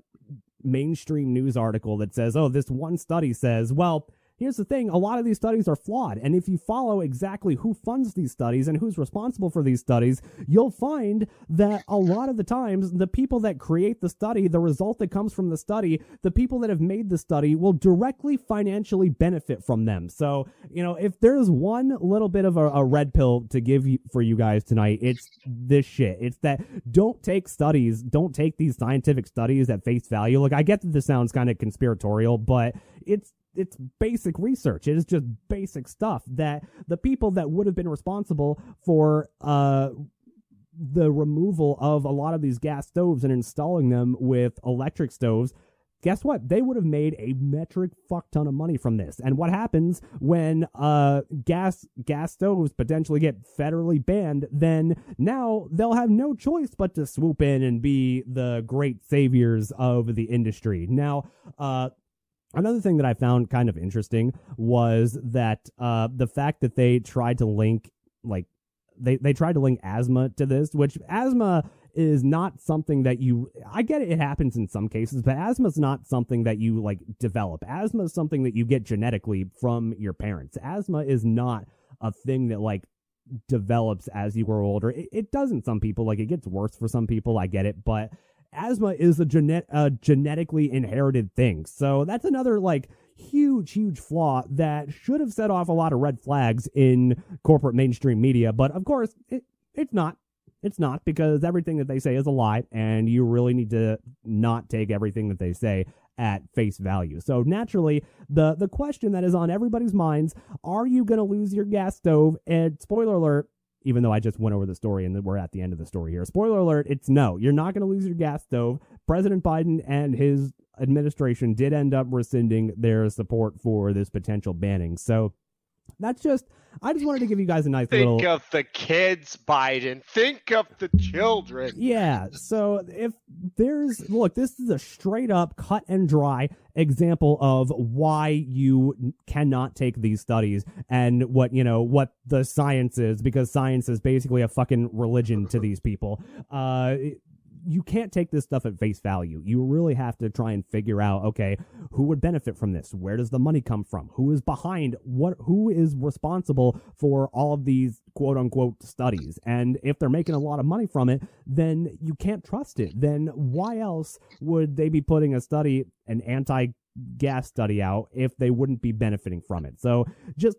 mainstream news article that says, "Oh, this one study says, well, Here's the thing a lot of these studies are flawed. And if you follow exactly who funds these studies and who's responsible for these studies, you'll find that a lot of the times, the people that create the study, the result that comes from the study, the people that have made the study will directly financially benefit from them. So, you know, if there's one little bit of a, a red pill to give you, for you guys tonight, it's this shit. It's that don't take studies, don't take these scientific studies at face value. Like, I get that this sounds kind of conspiratorial, but it's it's basic research. It is just basic stuff that the people that would have been responsible for uh the removal of a lot of these gas stoves and installing them with electric stoves guess what? They would have made a metric fuck ton of money from this. And what happens when uh gas gas stoves potentially get federally banned then now they'll have no choice but to swoop in and be the great saviors of the industry. Now uh Another thing that I found kind of interesting was that uh, the fact that they tried to link, like, they, they tried to link asthma to this, which asthma is not something that you, I get it, it happens in some cases, but asthma is not something that you, like, develop. Asthma is something that you get genetically from your parents. Asthma is not a thing that, like, develops as you grow older. It, it does in some people, like, it gets worse for some people, I get it, but asthma is a genet- genetically inherited thing. So that's another like huge, huge flaw that should have set off a lot of red flags in corporate mainstream media. But of course, it, it's not. It's not because everything that they say is a lie, and you really need to not take everything that they say at face value. So naturally, the the question that is on everybody's minds: Are you going to lose your gas stove? And spoiler alert, even though I just went over the story and we're at the end of the story here. Spoiler alert, it's no. You're not going to lose your gas stove. President Biden and his administration did end up rescinding their support for this potential banning. So that's just, I just wanted to give you guys a nice Think little. Think of the kids, Biden. Think of the children. Yeah. So if there's look, this is a straight up cut and dry example of why you cannot take these studies and what, you know, what the science is because science is basically a fucking religion to these people. Uh you can't take this stuff at face value. You really have to try and figure out, okay, who would benefit from this? Where does the money come from? Who is behind what who is responsible for all of these quote unquote studies? And if they're making a lot of money from it, then you can't trust it. Then why else would they be putting a study, an anti gas study out if they wouldn't be benefiting from it? So just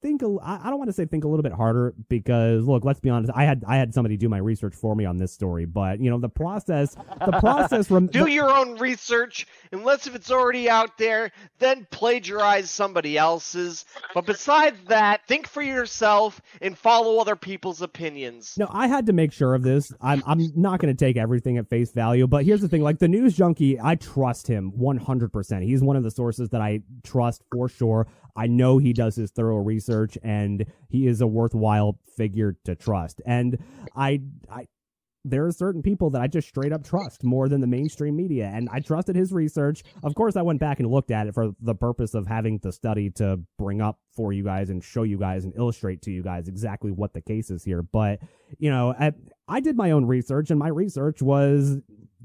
think a, I don't want to say think a little bit harder because look, let's be honest. I had I had somebody do my research for me on this story, but you know the process the [LAUGHS] process rem- Do your own research, unless if it's already out there, then plagiarize somebody else's. But besides that, think for yourself and follow other people's opinions. No, I had to make sure of this. I'm I'm not going to take everything at face value, but here's the thing: like the news junkie, I trust him 100. percent He's one of the sources that I trust for sure. I know he does his thorough research, and he is a worthwhile figure to trust. And I I there are certain people that I just straight up trust more than the mainstream media. And I trusted his research. Of course, I went back and looked at it for the purpose of having the study to bring up for you guys and show you guys and illustrate to you guys exactly what the case is here. But, you know, I, I did my own research, and my research was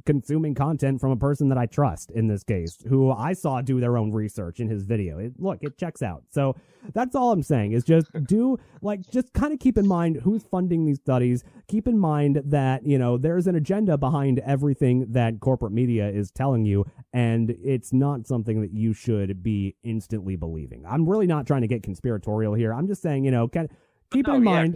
consuming content from a person that I trust in this case, who I saw do their own research in his video. It, look, it checks out. So that's all I'm saying is just [LAUGHS] do like just kind of keep in mind who's funding these studies. Keep in mind that, you know, there's an agenda behind everything that corporate media is telling you and it's not something that you should be instantly believing. I'm really not trying to get conspiratorial here. I'm just saying, you know, can, keep No, in yeah, mind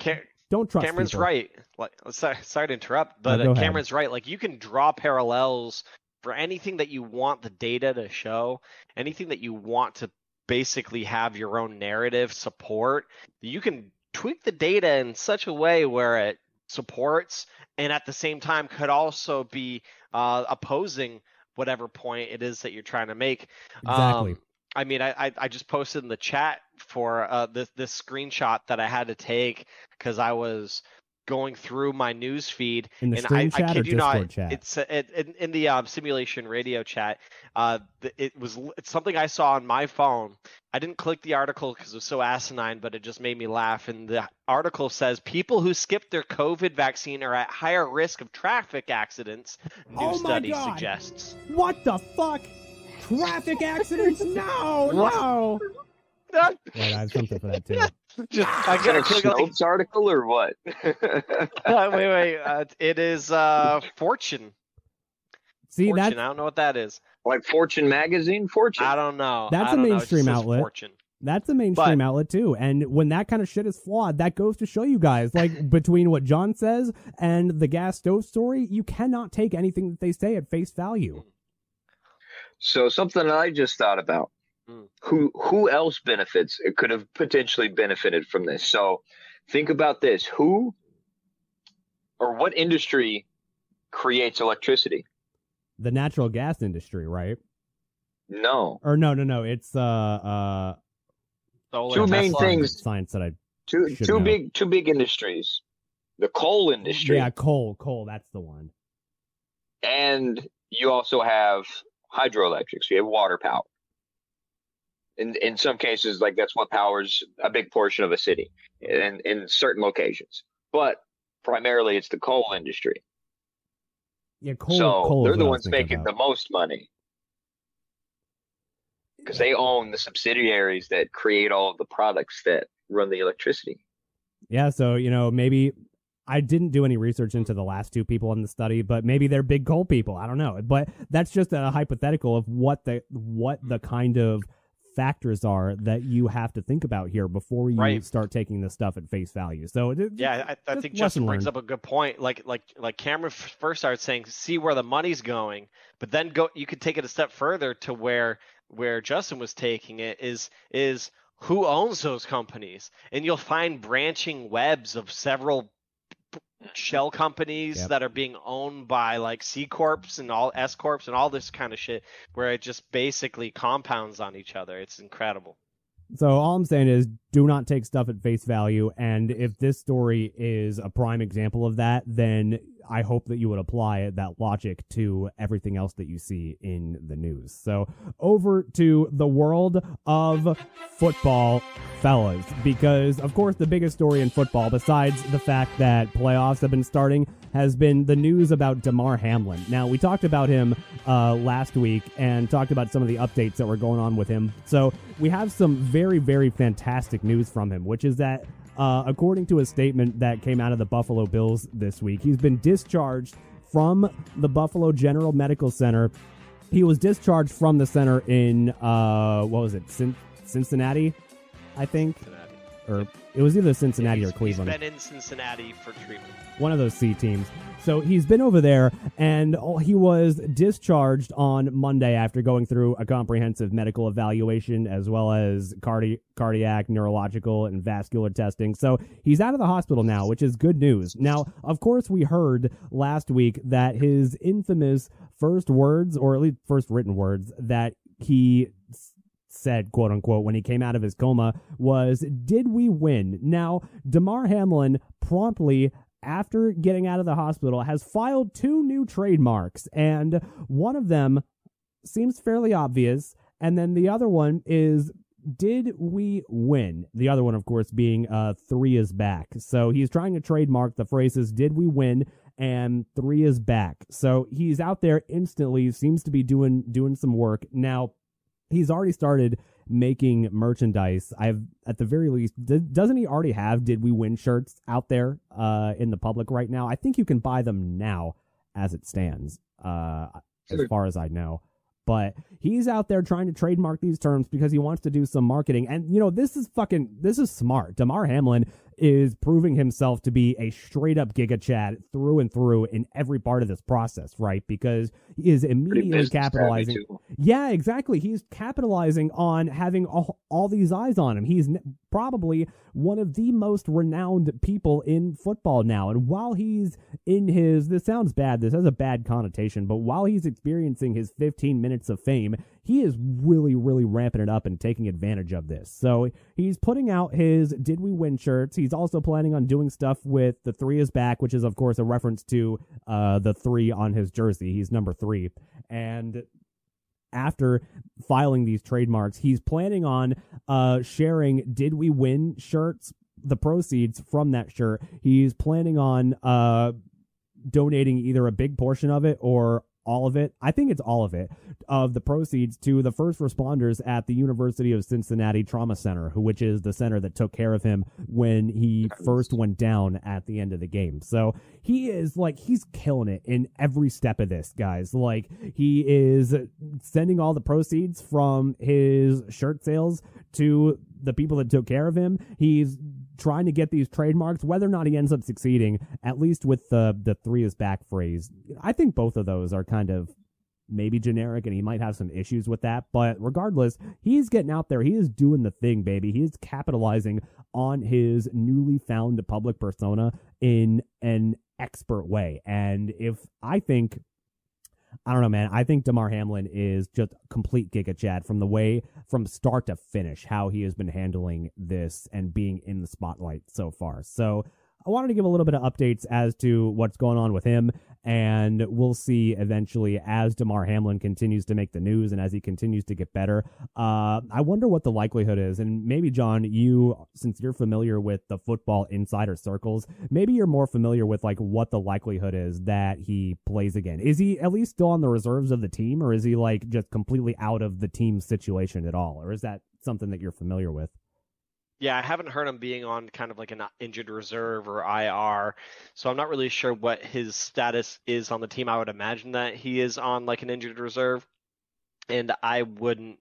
don't trust Cameron's people. right. Like, sorry, sorry to interrupt, but go uh. Cameron's right. Like, you can draw parallels for anything that you want the data to show, anything that you want to basically have your own narrative support. You can tweak the data in such a way where it supports and at the same time could also be uh, opposing whatever point it is that you're trying to make. Exactly. Um, I mean, I, I just posted in the chat for uh, this this screenshot that I had to take because I was going through my news feed in the and I, I kid you Discord not, chat? it's uh, it, in, in the um, simulation radio chat. Uh, it was it's something I saw on my phone. I didn't click the article because it was so asinine, but it just made me laugh. And the article says people who skip their COVID vaccine are at higher risk of traffic accidents. New Oh study God. suggests. What the fuck? Traffic accidents? No, [LAUGHS] no. What? Wait, I have something for that too. [LAUGHS] Just, I Is that gotta a click like, Snopes article or what? [LAUGHS] uh, wait, wait. Uh, it is uh, Fortune. See, Fortune. that's I don't know what that is. like Fortune magazine? Fortune. I don't know. That's I a don't know. It just mainstream says outlet. Fortune. that's a mainstream But- outlet too. And when that kind of shit is flawed, that goes to show you guys, like between what John says and the gas stove story, you cannot take anything that they say at face value. So something that I just thought about. Mm. Who who else benefits? It could have potentially benefited from this. So think about this. Who or what industry creates electricity? The natural gas industry, right? No. Or no, no, no. It's uh uh Solar Two main Tesla. things. science that I Two two know. big two big industries. The coal industry Yeah, coal, coal, that's the one. and you also have hydroelectrics. You have water power. In in some cases, like that's what powers a big portion of a city, in in certain locations. But primarily, it's the coal industry. Yeah, coal. so coal they're the what I was ones making about. the most money because they own the subsidiaries that create all of the products that run the electricity. Yeah, so you know, maybe I didn't do any research into the last two people in the study, but maybe they're big coal people. I don't know. But that's just a hypothetical of what the what the kind of factors are that you have to think about here before you Right. start taking this stuff at face value. So it- Yeah, I, I think Justin brings up a good point. Like, like, like Cameron first started saying, see where the money's going, but then go. You could take it a step further to where where Justin was taking it is is who owns those companies, and you'll find branching webs of several shell companies Yep. that are being owned by like C corps and all S corps and all this kind of shit, where it just basically compounds on each other. It's incredible. So all I'm saying is do not take stuff at face value and if this story is a prime example of that, then I hope that you would apply that logic to everything else that you see in the news. So over to the world of football, fellas, because of course the biggest story in football besides the fact that playoffs have been starting has been the news about Damar Hamlin. Now, we talked about him uh, last week and talked about some of the updates that were going on with him. So, we have some very, very fantastic news from him, which is that, uh, according to a statement that came out of the Buffalo Bills this week, he's been discharged from the Buffalo General Medical Center. He was discharged from the center in, uh, what was it, Cin- Cincinnati, I think? Or it was either Cincinnati He's- or Cleveland He's been in Cincinnati for treatment. one of those C teams. So he's been over there, and he was discharged on Monday after going through a comprehensive medical evaluation as well as cardi- cardiac, neurological, and vascular testing. So he's out of the hospital now, which is good news. Now, of course, we heard last week that his infamous first words, or at least first written words, that he said, quote unquote, when he came out of his coma was, Did we win? Now, Damar Hamlin promptly after getting out of the hospital, has filed two new trademarks, and one of them seems fairly obvious, and then the other one is did we win? The other one, of course, being uh, three is back. So he's trying to trademark the phrases did we win and three is back. So he's out there instantly, seems to be doing doing some work. Now, he's already started making merchandise. I've at the very least d- doesn't he already have did we win shirts out there uh in the public right now? I think you can buy them now as it stands. Uh as far as I know. But he's out there trying to trademark these terms because he wants to do some marketing. And you know, this is fucking this is smart. Damar Hamlin is proving himself to be a straight up giga chad through and through in every part of this process, right? Because he is immediately capitalizing yeah, exactly. He's capitalizing on having all, all these eyes on him. He's n- probably one of the most renowned people in football now. And while he's in his, this sounds bad, this has a bad connotation, but while he's experiencing his 15 minutes of fame, he is really, really ramping it up and taking advantage of this. So he's putting out his Did We Win shirts. He's also planning on doing stuff with The Three is Back, which is, of course, a reference to uh, the three on his jersey. He's number three. And after filing these trademarks, he's planning on uh, sharing Did We Win shirts, the proceeds from that shirt. He's planning on uh, donating either a big portion of it or all of it. I think it's all of it of the proceeds to the first responders at the University of Cincinnati Trauma Center, who which is the center that took care of him when he first went down at the end of the game. So he is like he's killing it in every step of this, guys. Like he is sending all the proceeds from his shirt sales to the people that took care of him. He's trying to get these trademarks, whether or not he ends up succeeding, at least with the the three is back phrase. I think both of those are kind of maybe generic and he might have some issues with that. But regardless, he's getting out there. He is doing the thing, baby. He is capitalizing on his newly found public persona in an expert way. And if I think I don't know, man. I think Damar Hamlin is just complete giga chad from the way from start to finish how he has been handling this and being in the spotlight so far. So I wanted to give a little bit of updates as to what's going on with him, and we'll see eventually as Damar Hamlin continues to make the news and as he continues to get better. Uh, I wonder what the likelihood is, and maybe John, you since you're familiar with the football insider circles, maybe you're more familiar with like what the likelihood is that he plays again. Is he at least still on the reserves of the team, or is he like just completely out of the team situation at all, or is that something that you're familiar with? Yeah, I haven't heard him being on kind of like an injured reserve or IR, so I'm not really sure what his status is on the team. I would imagine that he is on like an injured reserve, and I wouldn't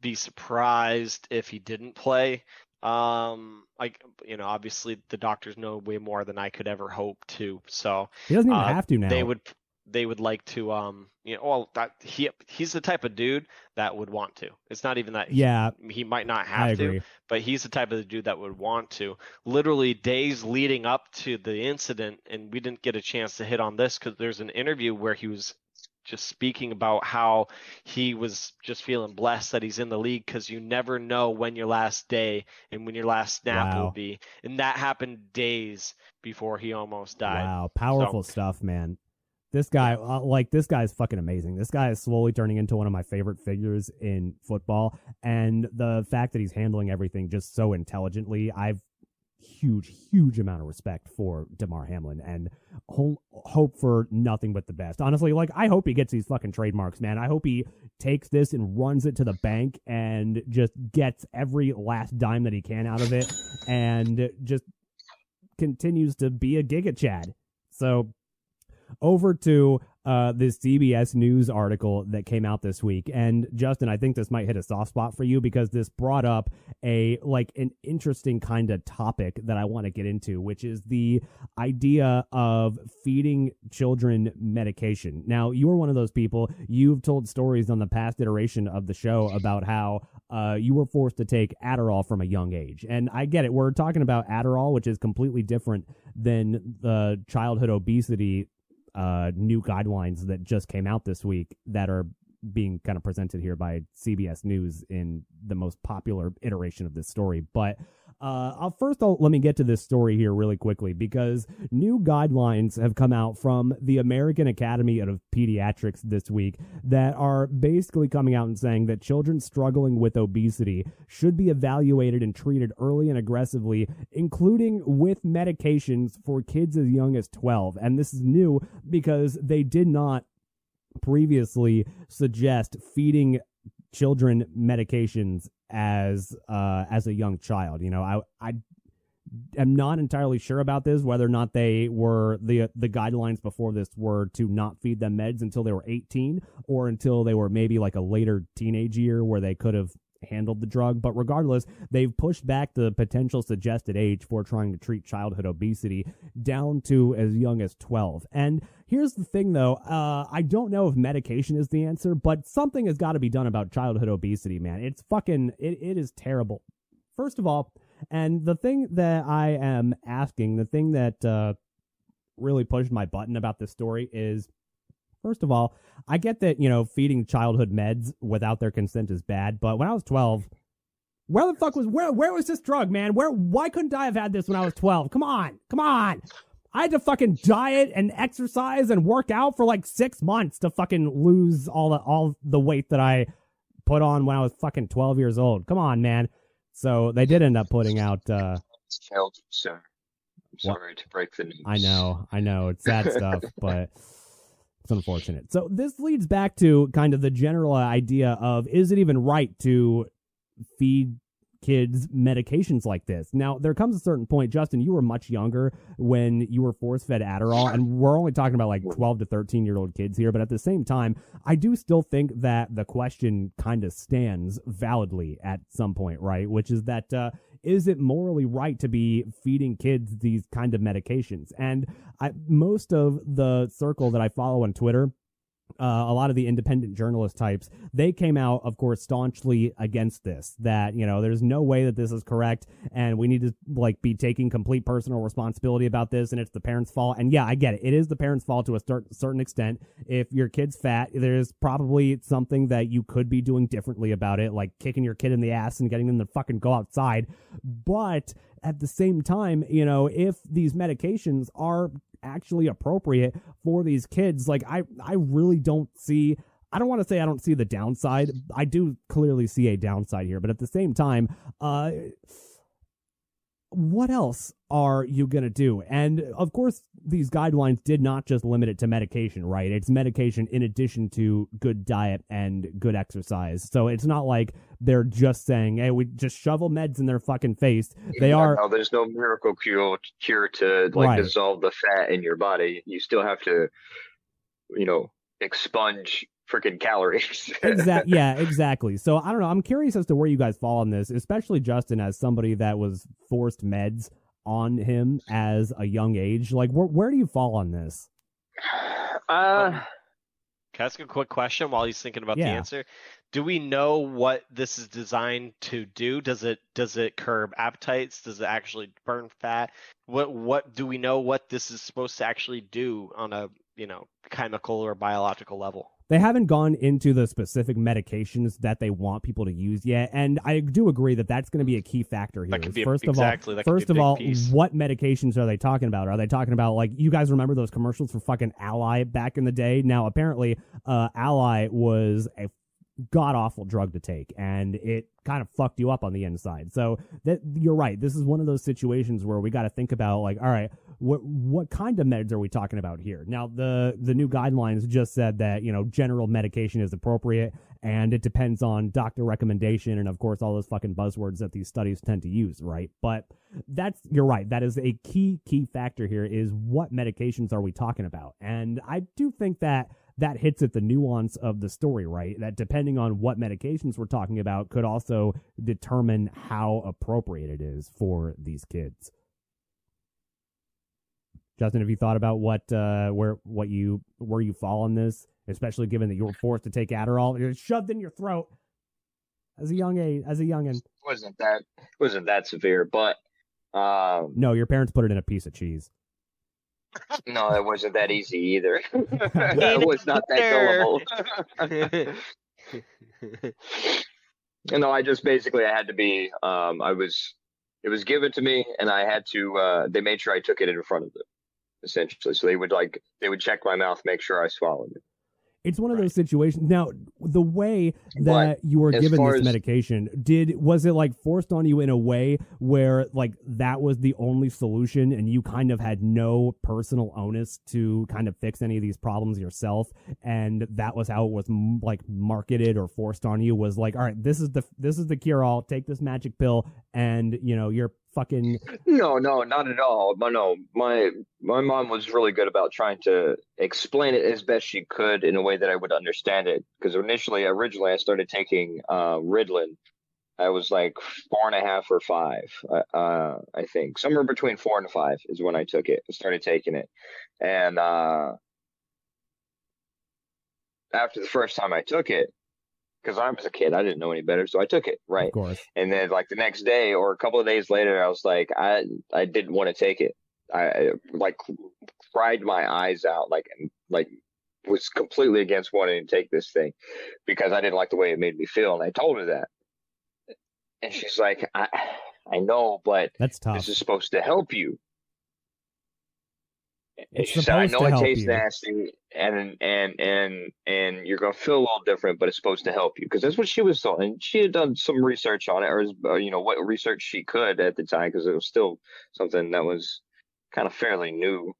be surprised if he didn't play. Um, like you know, obviously the doctors know way more than I could ever hope to. So He doesn't even Uh, have to now. they would they would like to um you know well that he he's the type of dude that would want to. It's not even that yeah, he might not have to but he's the type of dude that would want to. Literally days leading up to the incident, and we didn't get a chance to hit on this because there's an interview where he was just speaking about how he was just feeling blessed that he's in the league because you never know when your last day and when your last snap Wow. will be. And that happened days before he almost died. Wow, powerful stuff, man. This guy, uh, like this guy, is fucking amazing. This guy is slowly turning into one of my favorite figures in football, and the fact that he's handling everything just so intelligently, I've huge, huge amount of respect for Damar Hamlin, and ho- hope for nothing but the best. Honestly, like I hope he gets these fucking trademarks, man. I hope he takes this and runs it to the bank and just gets every last dime that he can out of it, and just continues to be a giga chad. So over to uh, this CBS News article that came out this week. And Justin, I think this might hit a soft spot for you because this brought up a like an interesting kind of topic that I want to get into, which is the idea of feeding children medication. Now, you are one of those people. You've told stories on the past iteration of the show about how uh, you were forced to take Adderall from a young age. And I get it. We're talking about Adderall, which is completely different than the childhood obesity uh, new guidelines that just came out this week that are being kind of presented here by CBS News in the most popular iteration of this story. But Uh, I'll, first, I'll, let me get to this story here really quickly because new guidelines have come out from the American Academy of Pediatrics this week that are basically coming out and saying that children struggling with obesity should be evaluated and treated early and aggressively, including with medications for kids as young as 12. And this is new because they did not previously suggest feeding children medications as uh as a young child you know i i am not entirely sure about this whether or not they were the the guidelines before this were to not feed them meds until they were 18 or until they were maybe like a later teenage year where they could have handled the drug. But regardless they've pushed back the potential suggested age for trying to treat childhood obesity down to as young as 12 and here's the thing though uh, i don't know if medication is the answer but something has got to be done about childhood obesity man it's fucking it, it is terrible first of all and the thing that i am asking the thing that uh, really pushed my button about this story is First of all, I get that, you know, feeding childhood meds without their consent is bad, but when I was 12, where the fuck was where where was this drug, man? Where why couldn't I have had this when I was 12? Come on. Come on. I had to fucking diet and exercise and work out for like 6 months to fucking lose all the all the weight that I put on when I was fucking 12 years old. Come on, man. So they did end up putting out uh sir. I'm sorry to break the news. I know, I know, it's sad [LAUGHS] stuff, but it's unfortunate. So this leads back to kind of the general idea of is it even right to feed kids medications like this? Now, there comes a certain point, Justin, you were much younger when you were force fed Adderall, and we're only talking about like 12 to 13 year old kids here, but at the same time, I do still think that the question kind of stands validly at some point, right? Which is that uh, is it morally right to be feeding kids these kind of medications? And I, most of the circle that I follow on Twitter, uh, a lot of the independent journalist types, they came out, of course, staunchly against this. That you know, there's no way that this is correct, and we need to like be taking complete personal responsibility about this, and it's the parents' fault. And yeah, I get it; it is the parents' fault to a cer- certain extent. If your kid's fat, there's probably something that you could be doing differently about it, like kicking your kid in the ass and getting them to fucking go outside. But at the same time, you know, if these medications are actually appropriate for these kids, like I I really don't see I don't want to say I don't see the downside. I do clearly see a downside here, but at the same time, uh what else are you going to do? And of course, these guidelines did not just limit it to medication, right? It's medication in addition to good diet and good exercise. So it's not like they're just saying, hey, we just shovel meds in their fucking face. They Yeah, are No, there's no miracle cure cure to like Right. dissolve the fat in your body. You still have to, you know, expunge freaking calories. [LAUGHS] exactly. yeah exactly so i don't know i'm curious as to where you guys fall on this especially justin as somebody that was forced meds on him as a young age like where, where do you fall on this uh, Can I ask a quick question while he's thinking about the answer? Do we know what this is designed to do? Does it does it curb appetites? Does it actually burn fat? What what do we know what this is supposed to actually do on a you know chemical or biological level? They haven't gone into the specific medications that they want people to use yet and i do agree that that's going to be a key factor here That could is a- first of exactly, all that could be first of all piece. what medications are they talking about are they talking about like you guys remember those commercials for fucking Alli back in the day now apparently uh Alli was a god awful drug to take and it kind of fucked you up on the inside. So that you're right. This is one of those situations where we got to think about like all right what what kind of meds are we talking about here? Now the the new guidelines just said that you know general medication is appropriate and it depends on doctor recommendation and of course all those fucking buzzwords that these studies tend to use right? But that's you're right. That is a key key factor here is what medications are we talking about? And i do think that that hits at the nuance of the story, right? That depending on what medications we're talking about could also determine how appropriate it is for these kids. Justin, have you thought about what uh where what you where you fall on this, especially given that you were forced to take Adderall, you're shoved in your throat as a young age, as a youngin. wasn't that wasn't that severe, but um, No, your parents put it in a piece of cheese. No, it wasn't that easy either. [LAUGHS] it was not that gullible. [LAUGHS] You know, I just basically I had to be. Um, I was It was given to me, and I had to. Uh, they made sure I took it in front of them, essentially. So they would like they would check my mouth, make sure I swallowed it. It's one of Right. those situations. Now, the way But that you were given this medication, did was it like forced on you in a way where like that was the only solution, and you kind of had no personal onus to kind of fix any of these problems yourself, and that was how it was m- like marketed or forced on you? Was like, all right, this is the this is the cure all. Take this magic pill, and you know you're fucking No, no, not at all. My no, my my mom was really good about trying to explain it as best she could in a way that I would understand it. Because initially, originally, I started taking uh, Ritalin. I was like four and a half or five, uh, uh, I think, somewhere between four and five is when I took it. Started taking it, and uh, after the first time I took it, because I was a kid, I didn't know any better, so I took it. Right. of course. And then like the next day or a couple of days later, I was like, I I didn't want to take it. I, I like cried my eyes out, like and like was completely against wanting to take this thing because I didn't like the way it made me feel, and I told her that. And she's like, I I know, but That's tough. this is supposed to help you. And It's she said, I know to it tastes you." nasty, and and and and you're gonna feel a little different, but it's supposed to help you because that's what she was told. And she had done some research on it, or uh, you know what research she could at the time, because it was still something that was kind of fairly new,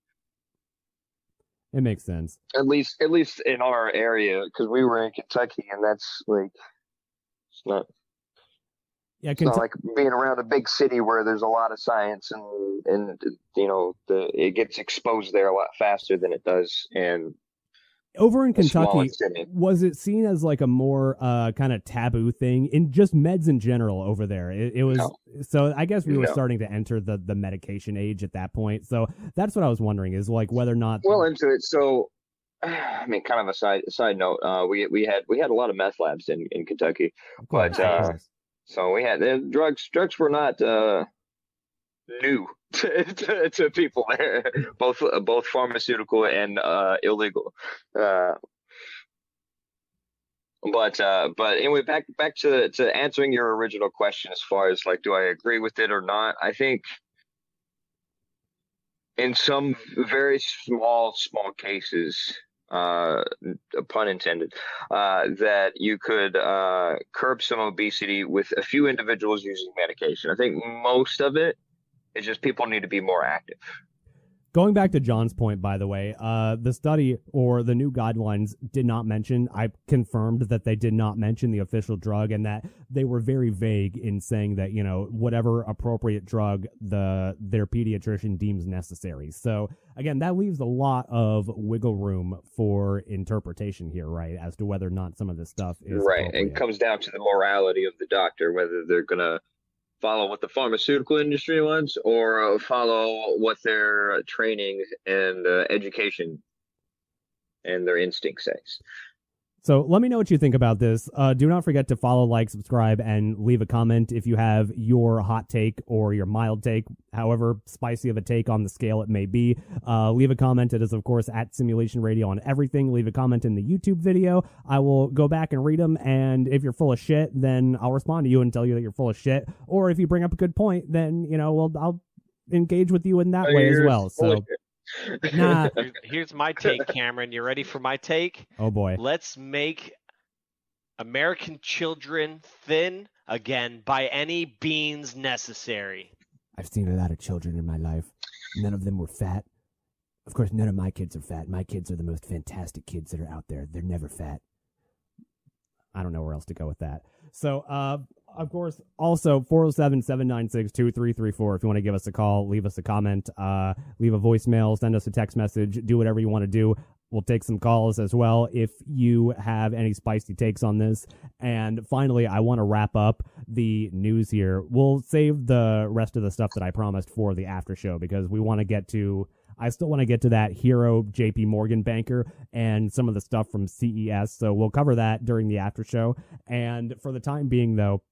It makes sense. at least at least in our area, because we were in Kentucky, and that's like it's not Yeah, it's not Kentu- like being around a big city where there's a lot of science and and you know the it gets exposed there a lot faster than it does in over in Kentucky, was it seen as like a more uh kind of taboo thing in just meds in general over there it, it was No. so i guess we were No. starting to enter the the medication age at that point so that's what i was wondering is like whether or not well into it. So, [SIGHS] I mean, kind of a side side note. Uh, we we had we had a lot of meth labs in in Kentucky. But, uh, course. So we had the drugs. Drugs were not uh, new [LAUGHS] to, to, people there, both both pharmaceutical and uh, illegal. Uh, but uh, but anyway, back back to to answering your original question as far as like, do I agree with it or not? I think in some very small small cases, uh, pun intended, uh, that you could uh, curb some obesity with a few individuals using medication. I think most of it is just people need to be more active. Going back to John's point, by the way, uh, the study or the new guidelines did not mention. I confirmed that they did not mention the official drug, and that they were very vague in saying that you know whatever appropriate drug the their pediatrician deems necessary. So again, that leaves a lot of wiggle room for interpretation here, right, as to whether or not some of this stuff is right. It comes down to the morality of the doctor, whether they're going to follow what the pharmaceutical industry wants or uh, follow what their training and uh, education and their instinct says. So let me know what you think about this. Uh, do not forget to follow, like, subscribe, and leave a comment if you have your hot take or your mild take, however spicy of a take on the scale it may be. Uh, leave a comment. It is, of course, at Simulation Radio on everything. Leave a comment in the YouTube video. I will go back and read them, and if you're full of shit, then I'll respond to you and tell you that you're full of shit. Or if you bring up a good point, then you know, well, I'll engage with you in that way as well. So. Nah. [LAUGHS] Here's, here's my take, Cameron. You ready for my take? oh boy, Let's make American children thin again by any means necessary. I've seen a lot of children in my life. None of them were fat. Of course, none of my kids are fat. My kids are the most fantastic kids that are out there. They're never fat. I don't know where else to go with that. So, uh, of course, also 407 796 2334. If you want to give us a call, leave us a comment, uh, leave a voicemail, send us a text message, do whatever you want to do. We'll take some calls as well if you have any spicy takes on this. And finally, I want to wrap up the news here. We'll save the rest of the stuff that I promised for the after show because we want to get to. I still want to get to that hero JP Morgan banker and some of the stuff from CES. So we'll cover that during the after show. And for the time being, though,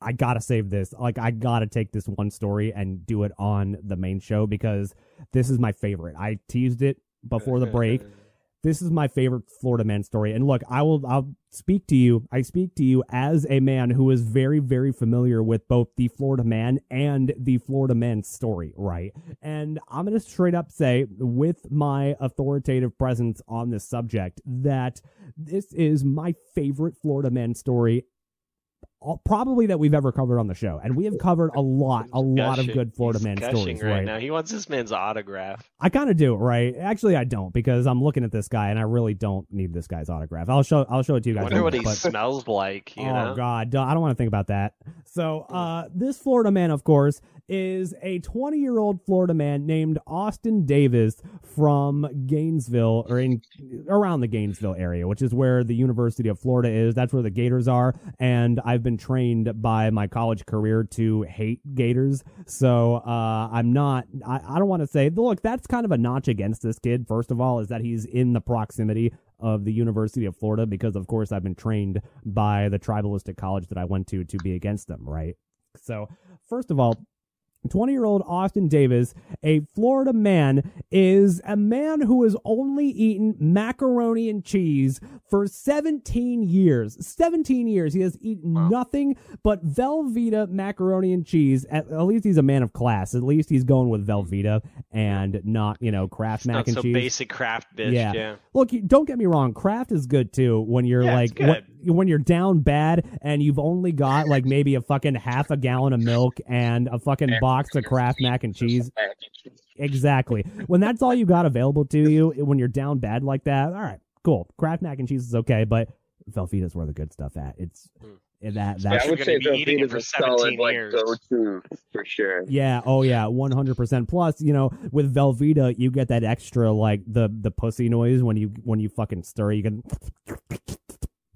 I gotta save this. Like, I gotta take this one story and do it on the main show because this is my favorite. I teased it before the break. [LAUGHS] this is my favorite Florida man story. And look, I will I'll speak to you. I speak to you as a man who is very very familiar with both the Florida man and the Florida man story, right? And I'm to straight up say with my authoritative presence on this subject that this is my favorite Florida man story all- probably that we've ever covered on the show. And we have covered a lot, a lot of good Florida He's man stories, right, right? now. He wants this man's autograph. I kind of do, right? Actually, I don't because I'm looking at this guy and I really don't need this guy's autograph. I'll show I'll show it to you guys. I wonder what later, he but- smells like. You oh know, God, I don't want to think about that. So, uh, this Florida man, of course, is a 20 year old Florida man named Austin Davis from Gainesville, or in around the Gainesville area, which is where the University of Florida is. That's where the Gators are, and I've been trained by my college career to hate Gators. So, uh, I'm not. I, I don't want to say. Look, that's kind of a notch against this kid. First of all, is that he's in the proximity of the University of Florida because, of course, I've been trained by the tribalistic college that I went to to be against them, right? So, first of all, 20 year old Austin Davis, a Florida man, is a man who has only eaten macaroni and cheese for 17 years. 17 years. He has eaten nothing but Velveeta macaroni and cheese. At, at least he's a man of class. At least he's going with Velveeta and not, you know, Kraft mac not and so cheese. basic craft bitch. Yeah. Yeah. Look, don't get me wrong. Kraft is good too when you're Yeah, like good. When, you're down bad and you've only got like maybe a fucking half a gallon of milk and a fucking box of Kraft mac and cheese. Exactly. When that's all you got available to you, when you're down bad like that, all right, cool. Kraft mac and cheese is okay, but Velveeta's where the good stuff at. It's Hmm. that Yeah, that's I would say be eating it for solid 17 like years. go-to for sure. Yeah, oh yeah, one hundred percent. Plus, you know, with Velveeta, you get that extra like the the pussy noise when you when you fucking stir. You can.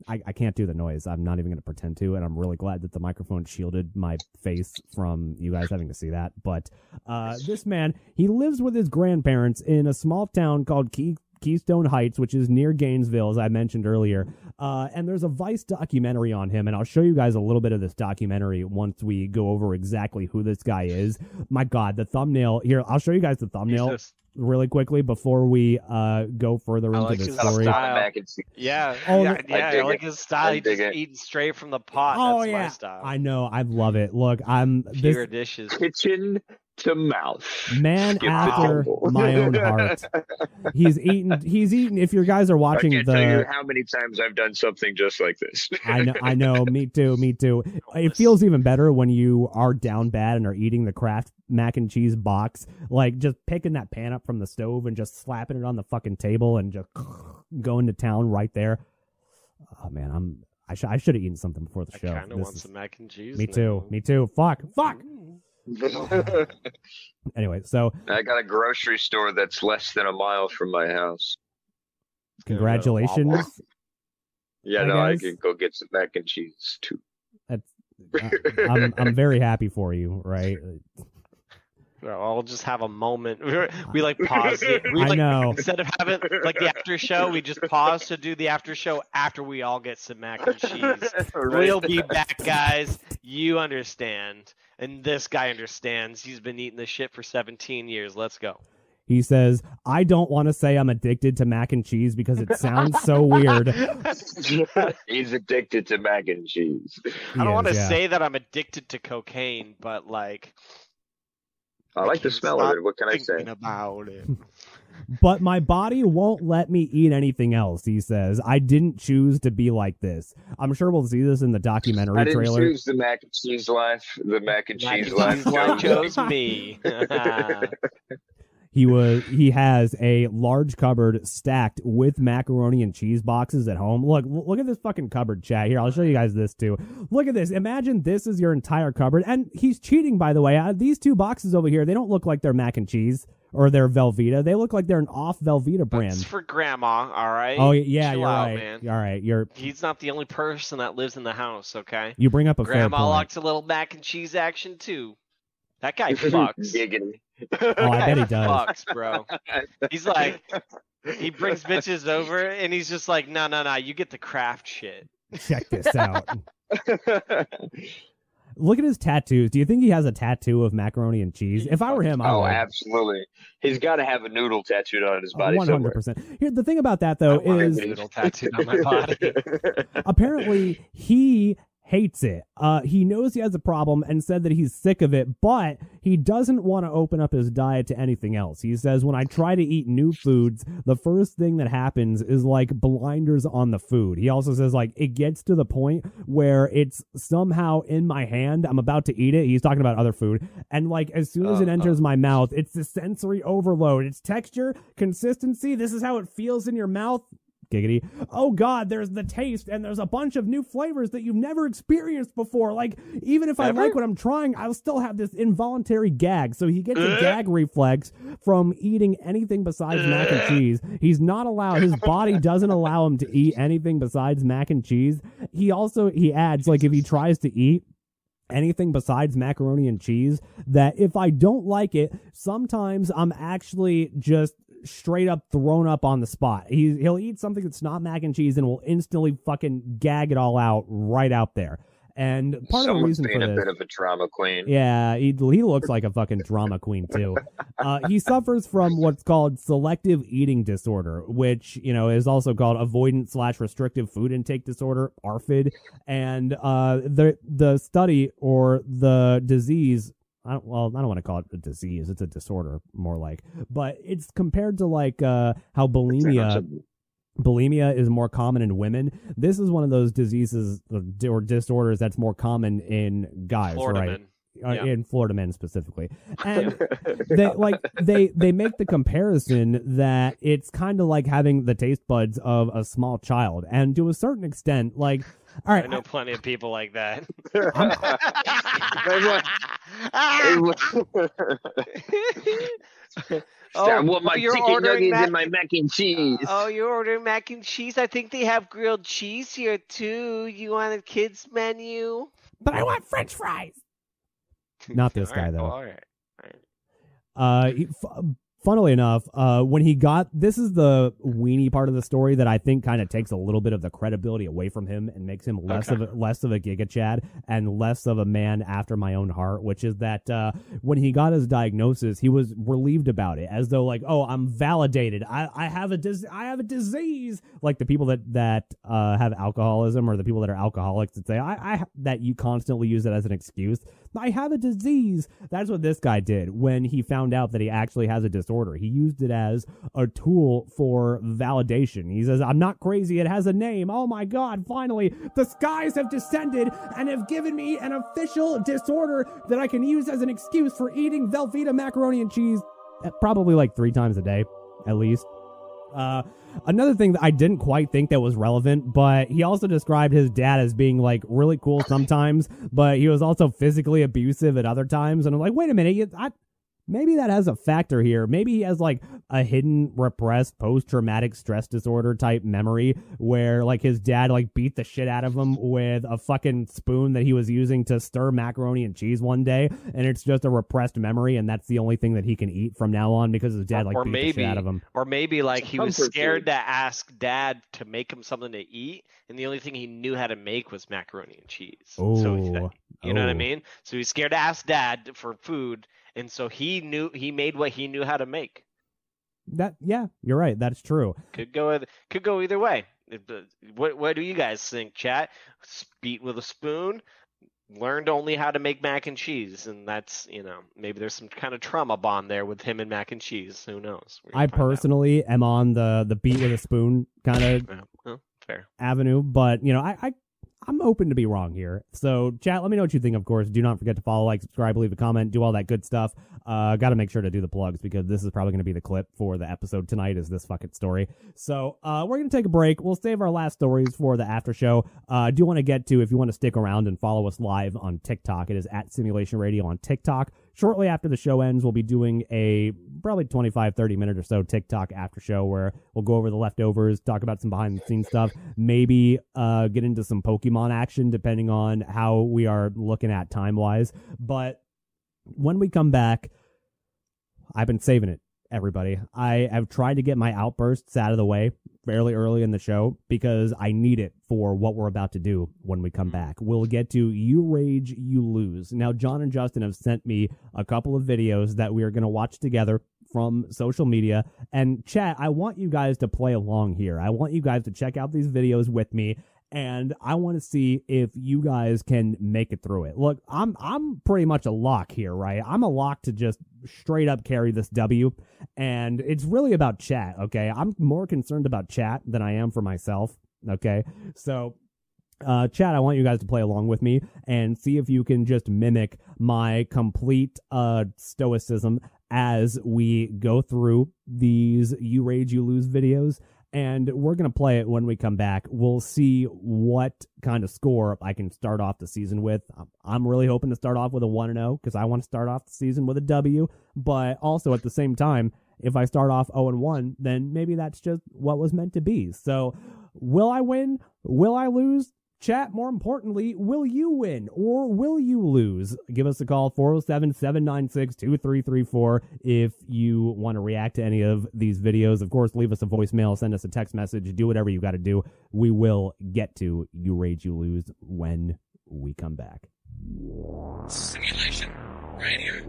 I, I can't do the noise. I'm not even going to pretend to, and I'm really glad that the microphone shielded my face from you guys having to see that. But uh, this man, he lives with his grandparents in a small town called Key, Keystone Heights, which is near Gainesville, as I mentioned earlier. Uh, and there's a Vice documentary on him, and I'll show you guys a little bit of this documentary once we go over exactly who this guy is. My God, the thumbnail here. I'll show you guys the thumbnail Jesus. Really quickly before we uh, go further into like the story. style. Mac and cheese. Yeah, Oh, yeah, the- yeah. I, dig like it. his style. I He just it. eating straight from the pot. Oh That's yeah, my style. I know. I love it. Look, I'm this Fewer dishes. Kitchen to mouth. man Skip after my own heart. [LAUGHS] He's eaten. He's eaten. If your guys are I watching can't tell you the, how many times I've done something just like this. I know. I know. Me too. Me too. It feels even better when you are down bad and are eating the Kraft mac and cheese box, like just picking that pan up from the stove and just slapping it on the fucking table and just [SNIFFS] going to town right there. Oh man, I'm. I, sh- I should have eaten something before the I show. kind of want is- some mac and cheese. me now. too. Me too. Fuck. Fuck. [LAUGHS] Anyway, so I got a grocery store that's less than a mile from my house. congratulations. Yeah, I no, I can go get some mac and cheese too. That's. I- I'm I'm very happy for you, right? [LAUGHS] Bro, I'll just have a moment. [LAUGHS] We're- We like pause it. We [LAUGHS] I know. instead of having like the after show, we just pause to do the after show after we all get some mac and cheese. [LAUGHS] We'll be back, guys. You understand, and this guy understands. He's been eating this shit for 17 years. Let's go. He says, "I don't want to say I'm addicted to mac and cheese because it sounds so weird." He's addicted to mac and cheese. I don't want to yeah. say that I'm addicted to cocaine, but like I like the smell of it. What can I say? about it. [LAUGHS] But my body won't let me eat anything else. He says, "I didn't choose to be like this." I'm sure we'll see this in the documentary I didn't trailer. choose the mac and cheese life. The mac and cheese and life. cheese chose chose [LAUGHS] me. [LAUGHS] He was he has a large cupboard stacked with macaroni and cheese boxes at home. Look, look at this fucking cupboard chat here. I'll show you guys this too. Look at this. Imagine this is your entire cupboard. And he's cheating by the way. Uh, these two boxes over here, they don't look like they're mac and cheese or they're Velveeta. They look like they're an off Velveeta brand. That's for grandma, all right? Oh yeah, Chill you're out, right. man. All right, you're He's not the only person that lives in the house, okay? you bring up a fair Grandma point. likes a little mac and cheese action too. That guy fucks. Giggity. Oh, I bet he does. Fucks, bro. He's like, he brings bitches over and he's just like, no, no, no, you get the Kraft shit. Check this out. Look at his tattoos. Do you think he has a tattoo of macaroni and cheese? If I were him, I Oh, would. absolutely. He's got to have a noodle tattooed on his body hundred percent. Here, the thing about that though I want a is noodle tattooed on my body. [LAUGHS] apparently he hates it. Uh, he knows he has a problem and said that he's sick of it, but he doesn't want to open up his diet to anything else. He says, when I try to eat new foods, the first thing that happens is like blinders on the food. He also says, like, it gets to the point where it's somehow in my hand. I'm about to eat it. He's talking about other food. And like, as soon as it Uh, enters my mouth, it's the sensory overload. It's texture, consistency. This is how it feels in your mouth giggity. Oh god, there's the taste and there's a bunch of new flavors that you've never experienced before. Like even if I like what I'm trying, I'll still have this involuntary gag. So he gets a eh? gag reflex from eating anything besides mac and eh? cheese. He's not allowed his body [LAUGHS] doesn't allow him to eat anything besides mac and cheese. He also he adds like if he tries to eat anything besides macaroni and cheese that if I don't like it, sometimes I'm actually just straight up thrown up on the spot. He he'll eat something that's not mac and cheese and will instantly fucking gag it all out right out there. And part of the Someone's reason for being a this, bit of a drama queen. yeah, he, he looks like a fucking drama queen too. [LAUGHS] Uh, he suffers from what's called selective eating disorder, which you know is also called avoidant slash restrictive food intake disorder (ARFID). And uh, the the study or the disease. I don't, well, I don't want to call it a disease. It's a disorder, more like. But it's compared to like uh, how bulimia bulimia is more common in women. This is one of those diseases or- or disorders that's more common in guys, Florida right? man. Uh, Yeah. In Florida men specifically, and [LAUGHS] they like they they make the comparison that it's kind of like having the taste buds of a small child, and to a certain extent, like all I right, know plenty of people like that. [LAUGHS] I want my you're chicken ordering nuggets mac- and my mac and cheese. Oh, you're ordering mac and cheese. I think they have grilled cheese here too. You want a kids menu? but I want French fries. Not this All guy right, though. well, all right. Uh, he, f- funnily enough, uh, when he got this is the weenie part of the story that I think kind of takes a little bit of the credibility away from him and makes him less Okay. of a, less of a Giga Chad and less of a man after my own heart. Which is that uh, when he got his diagnosis, he was relieved about it, as though like, oh, I'm validated. I, I have a dis- I have a disease. Like the people that that uh, have alcoholism or the people that are alcoholics that say I, I that you constantly use it as an excuse. I have a disease. That's what this guy did when he found out that he actually has a disorder. He used it as a tool for validation. He says, I'm not crazy. It has a name. Oh my God, finally, the skies have descended and have given me an official disorder that I can use as an excuse for eating Velveeta macaroni and cheese uh, probably like three times a day, at least. Uh, another thing that I didn't quite think that was relevant, but he also described his dad as being like really cool sometimes, but he was also physically abusive at other times. And I'm like, wait a minute, you, I, maybe that has a factor here. Maybe he has like a hidden repressed post traumatic stress disorder type memory where like his dad like beat the shit out of him with a fucking spoon that he was using to stir macaroni and cheese one day, and it's just a repressed memory, and that's the only thing that he can eat from now on because his dad like or beat the shit out of him. or maybe like he was scared to ask dad to make him something to eat, and the only thing he knew how to make was macaroni and cheese. so Oh, you know what I oh. mean? So he's scared to ask dad for food, and so he knew he made what he knew how to make. That yeah, you're right. That's true. Could go could go either way. What what do you guys think, chat? Beat with a spoon. Learned only how to make mac and cheese, and that's you know maybe there's some kind of trauma bond there with him and mac and cheese. Who knows? I find out. personally am on the the beat with a spoon kind of Yeah, well, fair. avenue, but you know, I, I I'm open to be wrong here. So, chat, let me know what you think. Of course, do not forget to follow, like, subscribe, leave a comment, do all that good stuff. Uh, got to make sure to do the plugs because this is probably going to be the clip for the episode tonight. Is this fucking story? So, uh, we're gonna take a break. We'll save our last stories for the after show. Uh, do want to get to if you want to stick around and follow us live on TikTok. It is at Simulation Radio on TikTok. Shortly after the show ends, we'll be doing a probably 25, 30 minute or so TikTok after show where we'll go over the leftovers, talk about some behind the scenes stuff, maybe uh, get into some Pokemon action depending on how we are looking at time wise. But when we come back, I've been saving it, everybody. I have tried to get my outbursts out of the way fairly early in the show because I need it for what we're about to do when we come mm-hmm. back. We'll get to You Rage, You Lose. Now, John and Justin have sent me a couple of videos that we are going to watch together from social media. And chat, I want you guys to play along here. I want you guys to check out these videos with me and I want to see if you guys can make it through it. Look, I'm I'm pretty much a lock here, right? I'm a lock to just straight up carry this W, and it's really about chat. Okay, I'm more concerned about chat than I am for myself. Okay, so. Uh, chat, I want you guys to play along with me and see if you can just mimic my complete uh, stoicism as we go through these You Rage, You Lose videos and we're going to play it when we come back. We'll see what kind of score I can start off the season with. I'm- really hoping to start off with a 1 0 because I want to start off the season with a W, but also at the same time, if I start off 0 1, then maybe that's just what was meant to be. So, will I win? Will I lose? Chat, more importantly, will you win or will you lose? Give us a call, 407 796 2334, if you want to react to any of these videos. Of course, leave us a voicemail, send us a text message, do whatever you got to do. We will get to You Rage, You Lose when we come back. Simulation. Right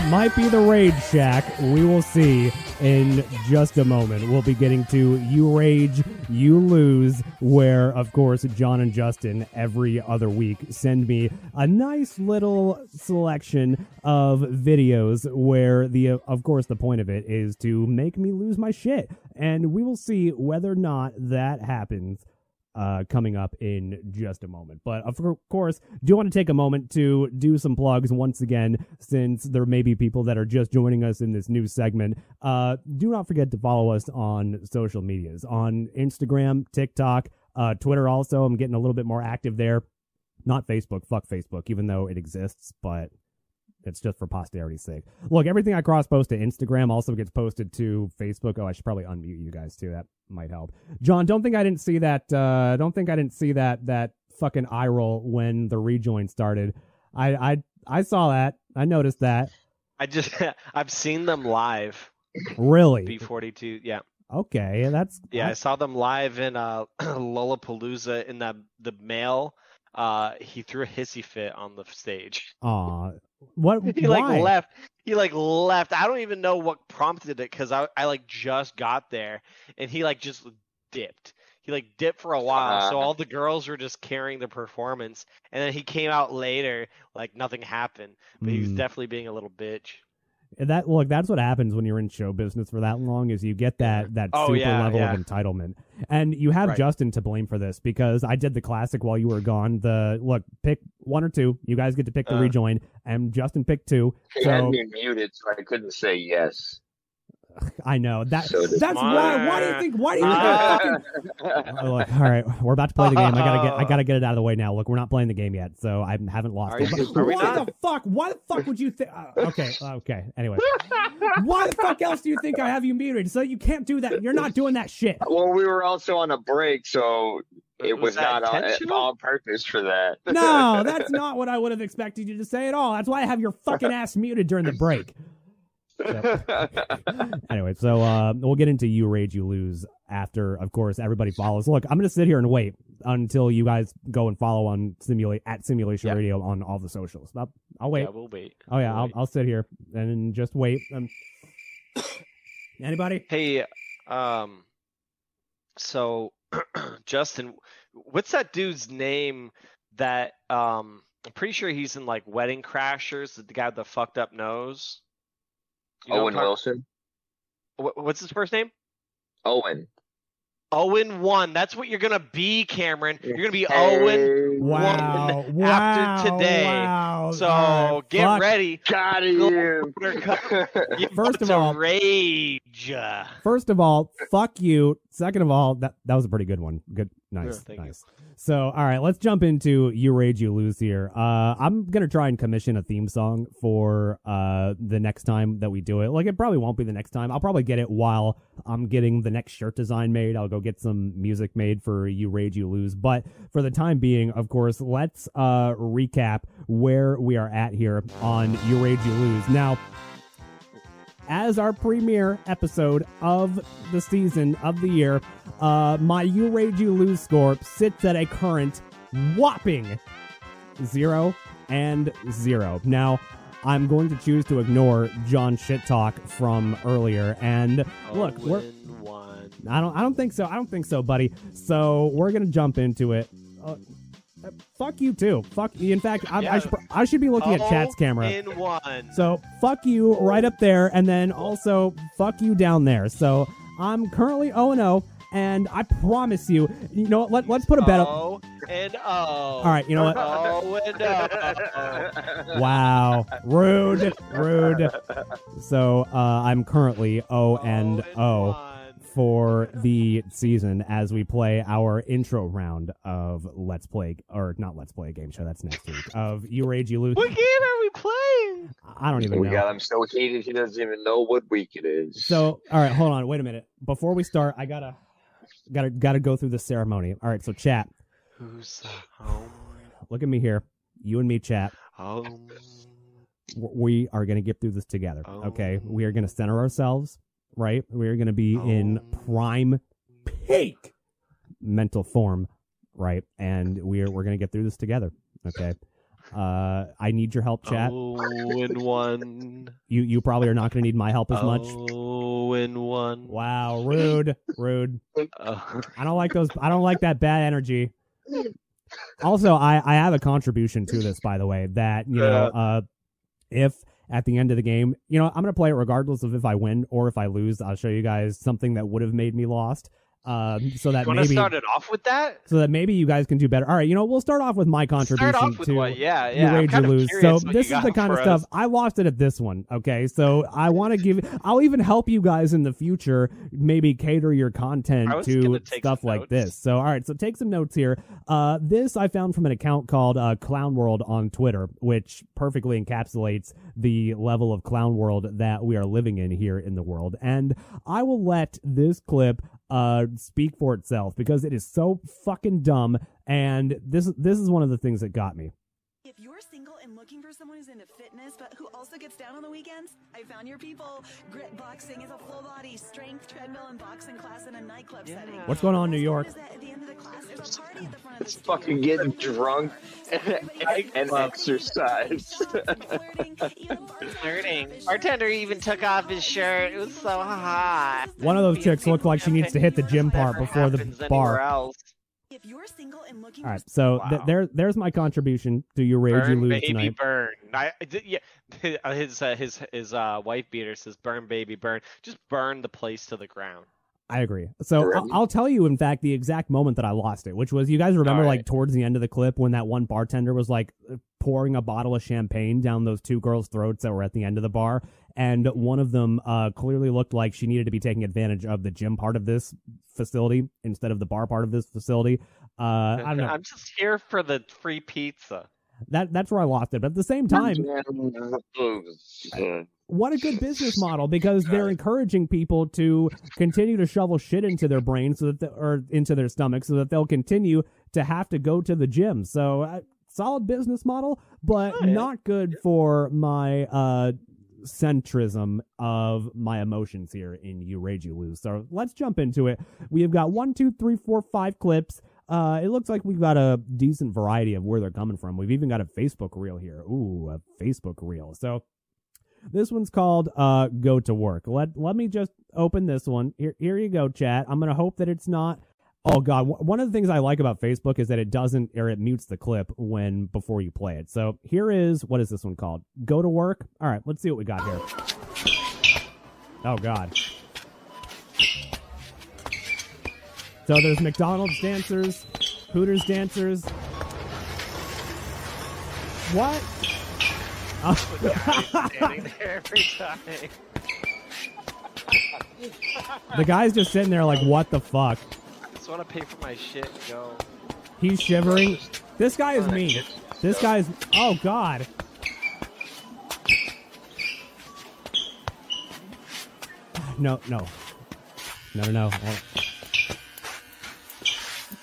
It might be the Rage Shack. We will see in just a moment. We'll be getting to You Rage, You Lose, where, of course, John and Justin every other week send me a nice little selection of videos where the, uh, of course, the point of it is to make me lose my shit. And we will see whether or not that happens uh, coming up in just a moment. But of course, do want to take a moment to do some plugs once again, since there may be people that are just joining us in this new segment. Uh, do not forget to follow us on social medias on Instagram, TikTok, uh, Twitter. Also, I'm getting a little bit more active there. Not Facebook. Fuck Facebook, even though it exists, but it's just for posterity's sake. Look, everything I cross post to Instagram also gets posted to Facebook. Oh, I should probably unmute you guys too. That might help. John, don't think I didn't see that. Uh, don't think I didn't see that that fucking eye roll when the rejoin started. I I I saw that. I noticed that. I just [LAUGHS] I've seen them live. Really? B42. Yeah. Okay, that's Yeah, I saw them live in uh [CLEARS THROAT] Lollapalooza in the the male. Uh he threw a hissy fit on the stage. Aw, what? [LAUGHS] He why? like left. He like left. I don't even know what prompted it because I I like just got there and he like just dipped. He like dipped for a while, so Uh. all the girls were just carrying the performance, and then he came out later like nothing happened, but he was Hmm. definitely being a little bitch. That look that's what happens when you're in show business for that long is you get that that Oh, super yeah, level yeah. of entitlement and you have Right. justin to blame for this because i did the classic while you were gone the look pick one or two you guys get to pick the Uh. rejoin and justin picked two He had so me muted, so I couldn't say yes. I know that So that's why why do you think why do you think I fucking Oh, [LAUGHS] look, all right, we're about to play the game. I gotta get, I gotta get it out of the way now. Look, we're not playing the game yet, so I haven't lost Are it. you- But are we why not? the fuck? Why the fuck would you think? Uh, okay, okay. Anyway, why the fuck else do you think I have you muted? So you can't do that. You're not doing that shit. well, we were also on a break, so it Was was, not on, on purpose for that. No, [LAUGHS] that's not what I would have expected you to say at all. That's why I have your fucking ass muted during the break. [LAUGHS] Anyway, so uh, we'll get into you rage, you lose after, of course, everybody follows. Look, I'm gonna sit here and wait until you guys go and follow on simulate at Simulation Yeah. Radio on all the socials. I'll, I'll wait. Yeah, we'll wait. Oh yeah, We'll I'll, wait. I'll sit here and just wait. Um, anybody? Hey, Um, so [CLEARS THROAT] Justin, what's that dude's name? That um, I'm pretty sure he's in like Wedding Crashers. The guy with the fucked up nose. You know Owen what Wilson. talking- What's his first name? Owen. Owen one. That's what you're gonna be, Cameron. You're gonna be Hey. Owen. Wow. One wow. after today. Wow. So All right, get fuck. ready. Got him. You [LAUGHS] First of all- rage. First of all, fuck you. Second of all, that that was a pretty good one. Good, nice, Yeah, thank you. nice. So, all right, let's jump into "You Rage, You Lose" here. Uh, I'm gonna try and commission a theme song for uh the next time that we do it. Like, it probably won't be the next time. I'll probably get it while I'm getting the next shirt design made. I'll go get some music made for "You Rage, You Lose." But for the time being, of course, let's uh recap where we are at here on "You Rage, You Lose." Now as our premiere episode of the season of the year, uh, my You Rage You Lose score sits at a current whopping zero and zero. Now, I'm going to choose to ignore John shit talk from earlier, and look, we're one. I don't I don't think so. I don't think so, buddy. So we're gonna jump into it. Uh, uh, fuck you too. Fuck. you. In fact, I, I should I should be looking at chat's camera. In one. So fuck you right up there, and then also fuck you down there. So I'm currently 0 0, and I promise you, you know what? Let, let's put a bet up. O and O. All right, you know what? O and O. [LAUGHS] Wow, rude, rude. So uh, I'm currently O and O. for the season as we play our intro round of Let's Play, or not Let's Play a game show. That's next week. Of You Rage, You Lose. What game are we playing? I don't even we know. got him so heated he doesn't even know what week it is. So, all right, hold on, wait a minute. Before we start, I gotta, gotta, gotta go through the ceremony. All right, so chat, Who's home? look at me here. You and me, chat. Um, home. We are gonna get through this together. Okay, we are gonna center ourselves. Right, we are gonna be in Oh. prime peak mental form. Right, and we're we're gonna get through this together. Okay. Uh, I need your help, chat. O and one. You you probably are not gonna need my help as much. O and one. Wow, rude, rude. Uh, I don't like those. I don't like that bad energy. Also, I I have a contribution to this, by the way. That you know, uh, if at the end of the game, you know, I'm gonna play it regardless of if I win or if I lose. I'll show you guys something that would have made me lost. Um, so that you maybe start it off with that? so that maybe you guys can do better. All right, you know, we'll start off with my contribution Start off with to what? Yeah, yeah. Rage you lose. So this is the kind of stuff us. I lost it at this one. Okay, so I want to give. I'll even help you guys in the future. Maybe cater your content to stuff like notes. this. So all right, so take some notes here. Uh, this I found from an account called uh, Clown World on Twitter, which perfectly encapsulates the level of clown world that we are living in here in the world. And I will let this clip uh speak for itself because it is so fucking dumb and this this is one of the things that got me. If you're single and looking for someone who's into fitness but who also gets down on the weekends, I found your people. Grit Boxing is a full body strength treadmill and boxing class in a nightclub Yeah. setting. What's going on in New York? part is that at the end of the class, there's a party at the front of It's the fucking getting drunk and exercise. Flirting, even [LAUGHS] bartenders Flirting. have his Bartender even took off his shirt. It was so hot. One of those chicks looked like she needs to hit the gym part before the bar. anywhere else. If you're single and looking All right, for so th- there there's my contribution to your rage you Burn, lose baby, tonight. burn. I, I did- yeah, [LAUGHS] his uh, his his uh, wife beater says, "Burn, baby, burn." Just burn the place to the ground. I agree. So I'll, I'll tell you, in fact, the exact moment that I lost it, which was you guys remember Alright. like towards the end of the clip when that one bartender was like pouring a bottle of champagne down those two girls' throats that were at the end of the bar, and one of them uh, clearly looked like she needed to be taking advantage of the gym part of this facility instead of the bar part of this facility. Uh, I don't know. I'm just here for the free pizza. That that's where I lost it. But at the same time, [LAUGHS] what a good business model because they're encouraging people to continue to shovel shit into their brains so that they, or into their stomachs so that they'll continue to have to go to the gym. So uh, solid business model, but Oh, yeah. not good for my uh centrism of my emotions here in You Rage You Lose. So let's jump into it. We have got one, two, three, four, five clips. Uh, it looks like we've got a decent variety of where they're coming from. We've even got a Facebook reel here. Ooh, a Facebook reel. So This one's called uh Go to Work. Let let me just open this one. Here here you go, chat. I'm gonna hope that it's not Oh god, one of the things I like about Facebook is that it doesn't or it mutes the clip when before you play it. So here is what is this one called? Go to work. All right, let's see what we got here. Oh god. So there's McDonald's dancers, Hooters dancers. What? Standing there every time. [LAUGHS] the guy's just sitting there like, what the fuck? Want to pay for my shit and go. He's shivering. This guy is mean. This guy's. Oh God. No, no, no, no, no.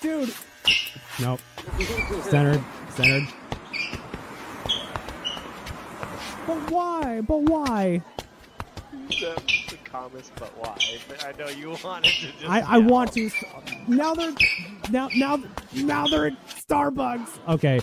Dude. Nope. Centered. Centered. But why? But why? The, the but why? [LAUGHS] I know you wanted to just. I, I want to. Now they're now now now they're at Starbucks. Okay.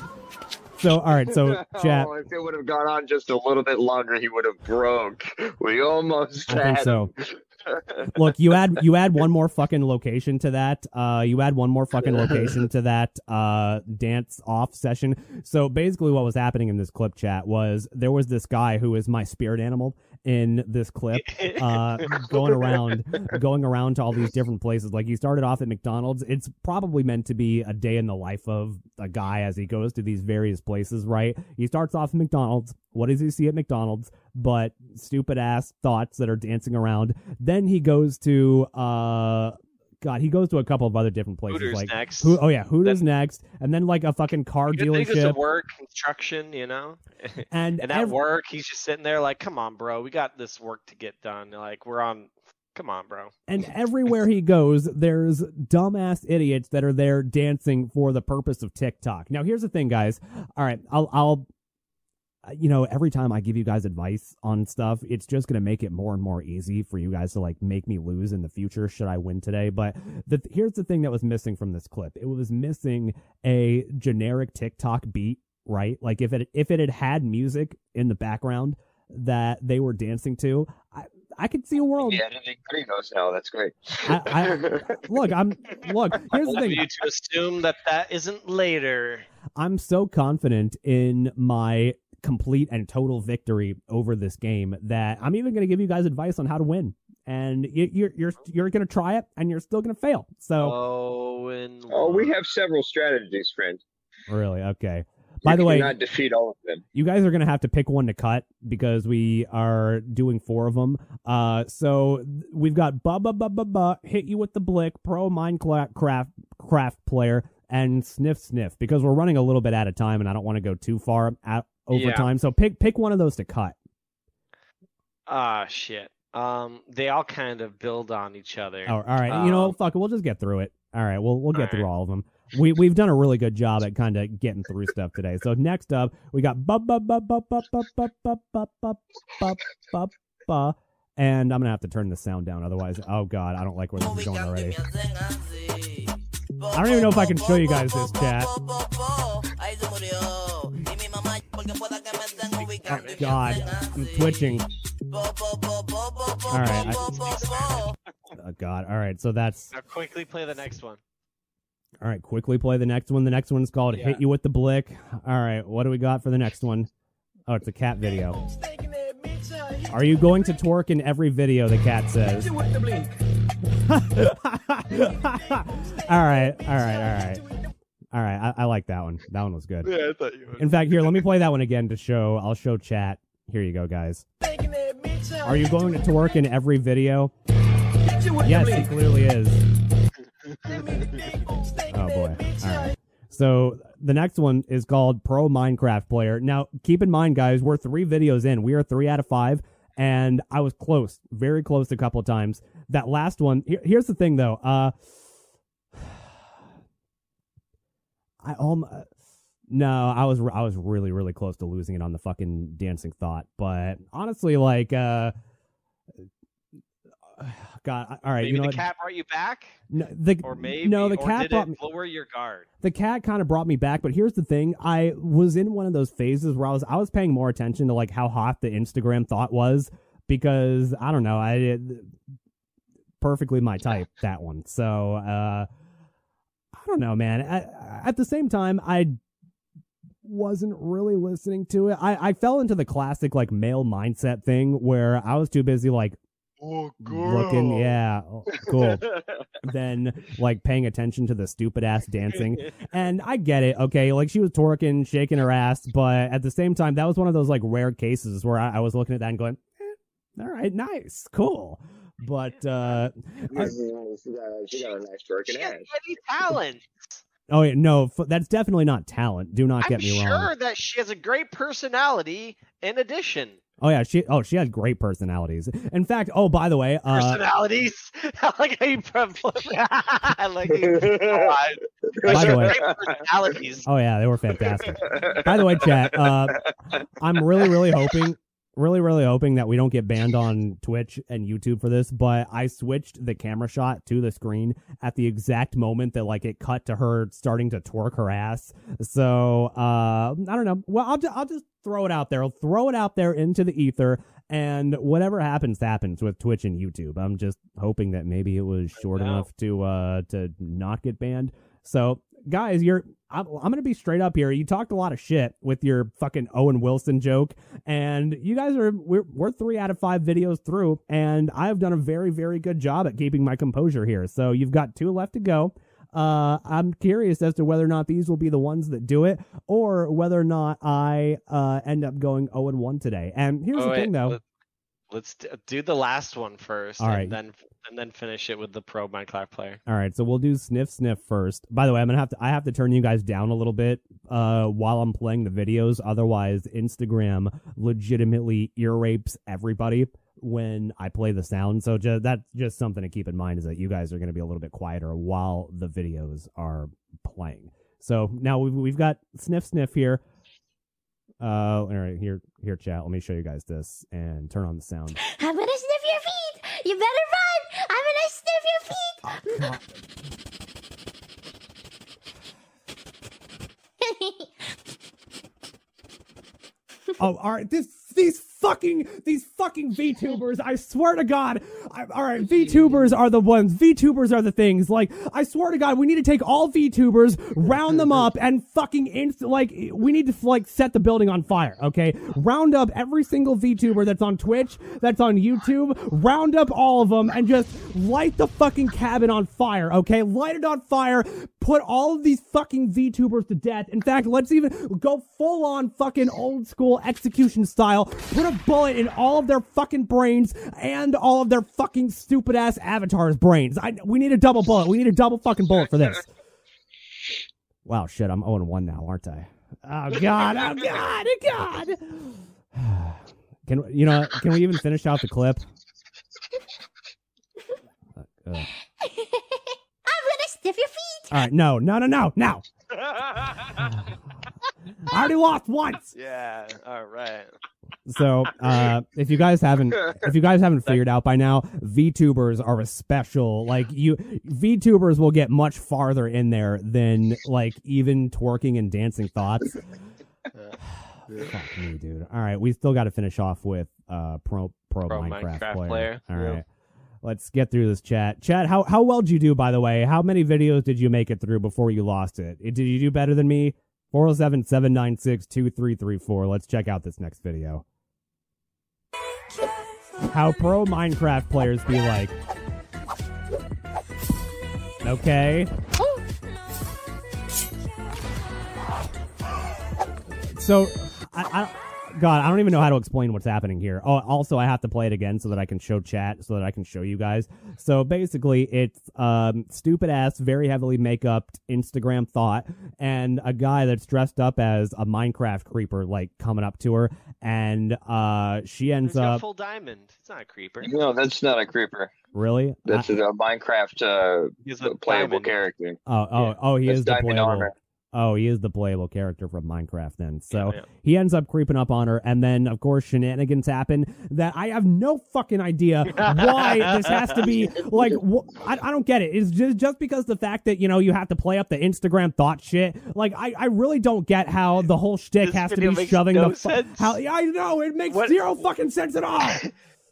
So all right. So [LAUGHS] chat. Oh, if it would have gone on just a little bit longer, he would have broke. We almost I think so. [LAUGHS] Look, you add you add one more fucking location to that. Uh, you add one more fucking location to that uh dance off session. So basically, what was happening in this clip chat was there was this guy who is my spirit animal in this clip, [LAUGHS] uh, going around, going around to all these different places. Like he started off at McDonald's. It's probably meant to be a day in the life of a guy as he goes to these various places. Right? He starts off at McDonald's. What does he see at McDonald's? But stupid ass thoughts that are dancing around. Then he goes to uh God, he goes to a couple of other different places. Hooters like next. Who, oh yeah, Hooters next, and then like a fucking car dealership. work, construction, you know. [LAUGHS] And, and at ev- work, he's just sitting there like, "Come on, bro, we got this work to get done. Like, we're on. Come on, bro." and everywhere he goes, there's dumbass idiots that are there dancing for the purpose of TikTok. Now, here's the thing, guys. All right, I'll, I'll, Uh, you know, every time I give you guys advice on stuff, it's just gonna make it more and more easy for you guys to like make me lose in the future should I win today. But the here's the thing that was missing from this clip. It was missing a generic TikTok beat, right? Like if it if it had had music in the background that they were dancing to, I I could see a world. Yeah, editing Krinos now. That's great. I, I [LAUGHS] look, I'm look. Here's the I want thing. you to assume that that isn't later. I'm so confident in my complete and total victory over this game that I'm even going to give you guys advice on how to win. And you, you're you're you're going to try it, and you're still going to fail. So Oh, and oh, we have several strategies, friend. really, okay. You By the way, cannot defeat all of them. you guys are going to have to pick one to cut because we are doing four of them. Uh, so we've got ba ba ba ba ba hit you with the blick, pro Minecraft craft craft player, and sniff sniff because we're running a little bit out of time and I don't want to go too far at over Yeah. time. So pick pick one of those to cut. Ah, shit. Um, they all kind of build on each other. Oh, all right, you know, Um, fuck it, we'll just get through it. All right, we'll we'll get all through right. all of them. We we've done a really good job at kind of getting through stuff today. So next up, we got ba ba ba ba ba ba ba ba ba ba ba ba ba, and I'm gonna have to turn the sound down, otherwise, oh god, I don't like where this is going already. I don't even know if I can show you guys this chat. Oh god, I'm twitching. All right, I, oh god, all right, so that's Now quickly play the next one. All right, quickly play the next one. The next one's called Yeah. Hit You with the Blick. All right, what do we got for the next one? Oh, it's a cat video. Are you going to twerk in every video, the cat says? [LAUGHS] all right, all right, all right. All right, I, I like that one. That one was good. Yeah, I thought you would. In fact, here, let me play that one again to show. I'll show chat. Here you go, guys. Are you going to twerk in every video? Yes, he clearly is. [LAUGHS] Oh boy. All right. So the next one is called Pro Minecraft Player. Now, keep in mind, guys, we're three videos in. We are three out of five, and I was close, very close a couple of times. That last one. Here, here's the thing, though. Uh, I um, no, I was I was really really close to losing it on the fucking dancing thought, but honestly, like uh [SIGHS] God, all right. Maybe you know the what? cat brought you back, no, the, or maybe no, the or cat did brought me. lower your guard. the cat kind of brought me back but here's the thing i was in one of those phases where i was i was paying more attention to like how hot the instagram thought was because i don't know i it, perfectly my type [LAUGHS] that one so uh i don't know man I, at the same time i wasn't really listening to it i i fell into the classic like male mindset thing where i was too busy like Oh, looking yeah cool [LAUGHS] then like paying attention to the stupid ass dancing. [LAUGHS] And I get it, okay? Like she was twerking, shaking her ass, but at the same time, that was one of those like rare cases where I, I was looking at that and going, eh, "All right, nice, cool." But uh she got, she got a nice She twerking ass. many talents. oh yeah, no, f- that's definitely not talent. Do not get me wrong. I'm me sure wrong. that she has a great personality. In addition, Oh yeah, she oh she has great personalities. In fact, oh by the way, uh, personalities. [LAUGHS] I like how you. [LAUGHS] I like you [LAUGHS] By the way- personalities. oh yeah, they were fantastic. By the way, chat, uh, I'm really, really hoping, really, really hoping that we don't get banned on Twitch and YouTube for this. But I switched the camera shot to the screen at the exact moment that like it cut to her starting to twerk her ass. So uh, I don't know. Well, I'll, ju- I'll just throw it out there. I'll throw it out there into the ether. And whatever happens, happens with Twitch and YouTube. I'm just hoping that maybe it was short enough to uh to not get banned. So, guys, you're I'm, I'm gonna be straight up here. You talked a lot of shit with your fucking Owen Wilson joke, and you guys are we're we're three out of five videos through, and I have done a very very good job at keeping my composure here. So you've got two left to go. Uh, I'm curious as to whether or not these will be the ones that do it, or whether or not I uh end up going 0 and 1 today. And here's Oh, the wait, thing, though. Let- Let's do the last one first, All and right. then and then finish it with the pro Minecraft player. All right, so we'll do sniff sniff first. By the way, I'm gonna have to I have to turn you guys down a little bit uh while I'm playing the videos. Otherwise, Instagram legitimately ear rapes everybody when I play the sound. So ju- that's just something to keep in mind is that you guys are gonna be a little bit quieter while the videos are playing. So now we've we've got sniff sniff here. Uh, all right, here here chat. Let me show you guys this and turn on the sound. I'm gonna sniff your feet. You better run. I'm gonna sniff your feet. [LAUGHS] God. [LAUGHS] Oh, all right. This these fucking these fucking VTubers. I swear to God. All right, VTubers are the ones. VTubers are the things. Like I swear to God, we need to take all VTubers, round them up, and fucking inst- like we need to like set the building on fire. Okay, round up every single VTuber that's on Twitch, that's on YouTube. Round up all of them and just light the fucking cabin on fire. Okay, light it on fire. Put all of these fucking VTubers to death. In fact, let's even go full on fucking old school execution style. Put a bullet in all of their fucking brains and all of their fucking stupid ass avatars' brains. I, we need a double bullet. We need a double fucking bullet for this. Wow, shit, I'm 0 1 now, aren't I? Oh god, oh god, oh god. [SIGHS] Can you know? Can we even finish out the clip? Uh, [LAUGHS] ugh. I'm gonna sniff your feet. All right, no, no, no, no, no. [LAUGHS] I already lost once. yeah. All right. So, uh, if you guys haven't, if you guys haven't [LAUGHS] figured out by now, VTubers are a special. Like you, VTubers will get much farther in there than like even twerking and dancing thoughts. [LAUGHS] [SIGHS] Fuck me, dude. All right, we still got to finish off with uh pro pro, Pro Minecraft, Minecraft player. player, All yeah. Let's get through this chat. Chat, how how well did you do by the way? How many videos did you make it through before you lost it? Did you do better than me? 407-796-2334. Let's check out this next video. How pro Minecraft players be like. Okay. So, I, I, God, I don't even know how to explain what's happening here. Oh, also, I have to play it again so that I can show chat, so that I can show you guys. So basically, it's um, stupid ass, very heavily make makeup Instagram thought, and a guy that's dressed up as a Minecraft creeper, like coming up to her, and uh, she ends He's got up full diamond. It's not a creeper. No, that's not a creeper. really. That's I- a Minecraft uh, He's a playable diamond. character. oh, oh, oh, he That's is the diamond playable. armor. Oh, he is the playable character from Minecraft then. So Yeah, yeah. he ends up creeping up on her, and then of course shenanigans happen that I have no fucking idea [LAUGHS] why this has to be like. Wh- I, I don't get it. It's just just because the fact that you know you have to play up the Instagram thought shit. Like I, I really don't get how the whole shtick This has to be shoving no the fu- sense. how. I know it makes What- zero fucking sense at all. [LAUGHS]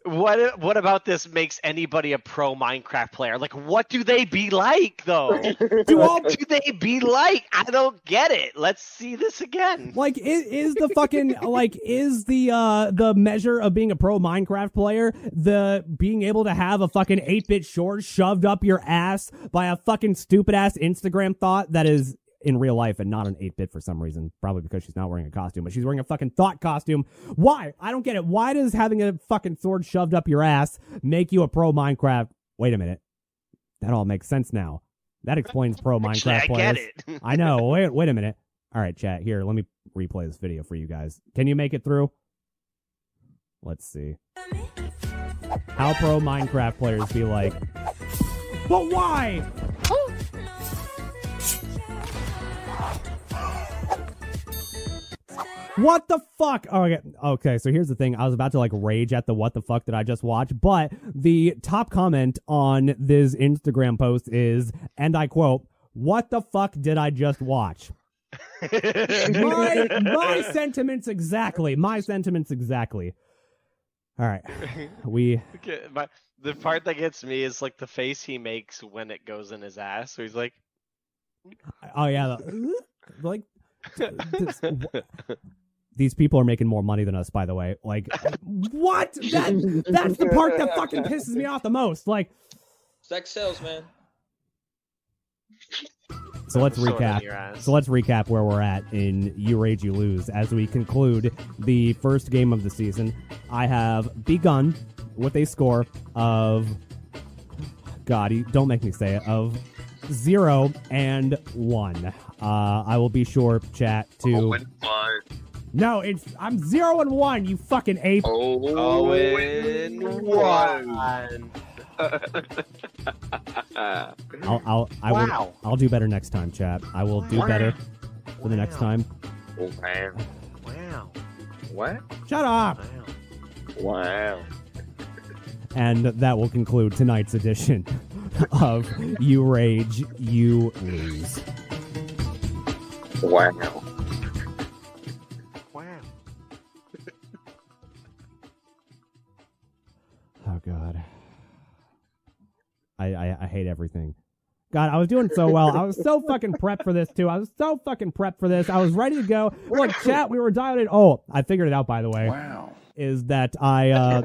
What what about this makes anybody a pro Minecraft player? Like what do they be like though? [LAUGHS] Do all what do they be like? I don't get it. Let's see this again. Like is, is the fucking like is the uh the measure of being a pro Minecraft player the being able to have a fucking 8-bit short shoved up your ass by a fucking stupid ass Instagram thought that is in real life and not an 8-bit for some reason probably because she's not wearing a costume but she's wearing a fucking thought costume why i don't get it why does having a fucking sword shoved up your ass make you a pro minecraft wait a minute that all makes sense now that explains pro [LAUGHS] Actually, minecraft I players get it. [LAUGHS] I know. Wait, wait a minute. All right, chat. Here, let me replay this video for you guys. Can you make it through? Let's see. How pro Minecraft players be like. But why? What the fuck? Oh, okay. Okay, so here's the thing. I was about to like rage at the what the fuck that I just watched, but the top comment on this Instagram post is, and I quote, "What the fuck did I just watch?" my my [LAUGHS] sentiments exactly. My sentiments exactly. All right, we Okay, my, the part that gets me is like the face he makes when it goes in his ass. So he's like, Oh yeah, the- [LAUGHS] like this- these people are making more money than us. By the way, like what? [LAUGHS] That that's the part that fucking pisses me off the most. Like, Sex sells, man. so let's Sword in recap. So let's recap where we're at in You Rage You Lose as we conclude the first game of the season. I have begun with a score of God, you- don't make me say it of zero and one. Uh, I will be sure chat to Oh, and one. No, it's I'm zero and one. You fucking ape. Oh, Oh, and one. one. [LAUGHS] I'll I'll I will I'll do better next time, chat. I will do better for the next time. wow. Wow. What? Shut up. Wow. Wow. And that will conclude tonight's edition of You Rage, You Lose. Wow. Wow. Oh God. I, I I hate everything. God, I was doing so well. I was so [LAUGHS] fucking prepped for this too. I was so fucking prepped for this. I was ready to go. Look, chat, we were dialed in. Oh, I figured it out by the way. Wow. Is that I uh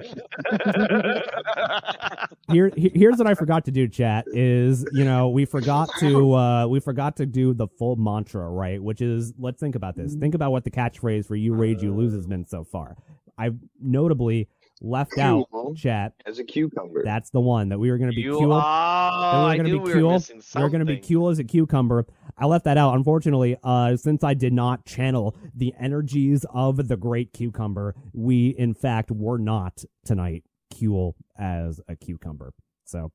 [LAUGHS] here here's what I forgot to do, chat, is you know, we forgot to uh we forgot to do the full mantra, right? Which is let's think about this. Think about what the catchphrase for you rage you lose has been so far. I've notably left out chat. As a cucumber. That's the one that we were gonna be cool. are. Then we were gonna be cool. were We something. were going to be cool as a cucumber. I left that out, unfortunately, uh, since I did not channel the energies of the great cucumber. We, in fact, were not tonight cool as a cucumber. So,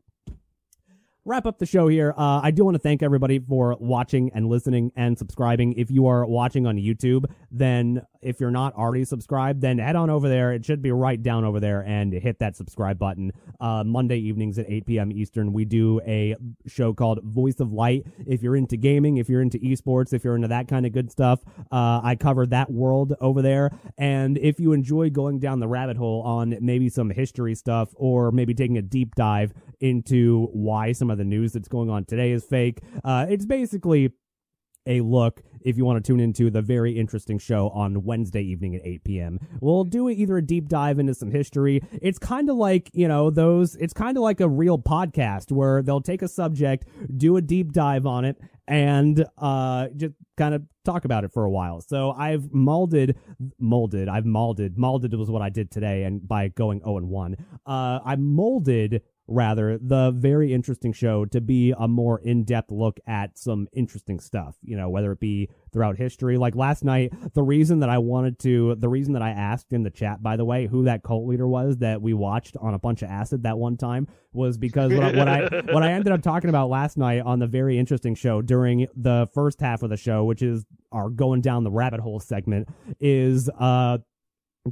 wrap up the show here. Uh, I do want to thank everybody for watching and listening and subscribing. If you are watching on YouTube, then if you're not already subscribed, then head on over there. It should be right down over there and hit that subscribe button. Uh, Monday evenings at 8 p.m. Eastern, we do a show called Voice of Light. If you're into gaming, if you're into esports, if you're into that kind of good stuff, uh, I cover that world over there. And if you enjoy going down the rabbit hole on maybe some history stuff or maybe taking a deep dive into why some of the news that's going on today is fake, uh, it's basically a look if you want to tune into the very interesting show on Wednesday evening at 8 p.m. We'll do either a deep dive into some history. It's kind of like, you know, those, it's kind of like a real podcast where they'll take a subject, do a deep dive on it, and uh, just kind of talk about it for a while. So I've molded, molded, I've molded, molded was what I did today, and by going 0 and 1, uh, I molded rather the very interesting show to be a more in-depth look at some interesting stuff you know whether it be throughout history. Like last night the reason that i wanted to the reason that i asked in the chat by the way who that cult leader was that we watched on a bunch of acid that one time was because what I, what I [LAUGHS] what i ended up talking about last night on the very interesting show during the first half of the show which is our going down the rabbit hole segment is uh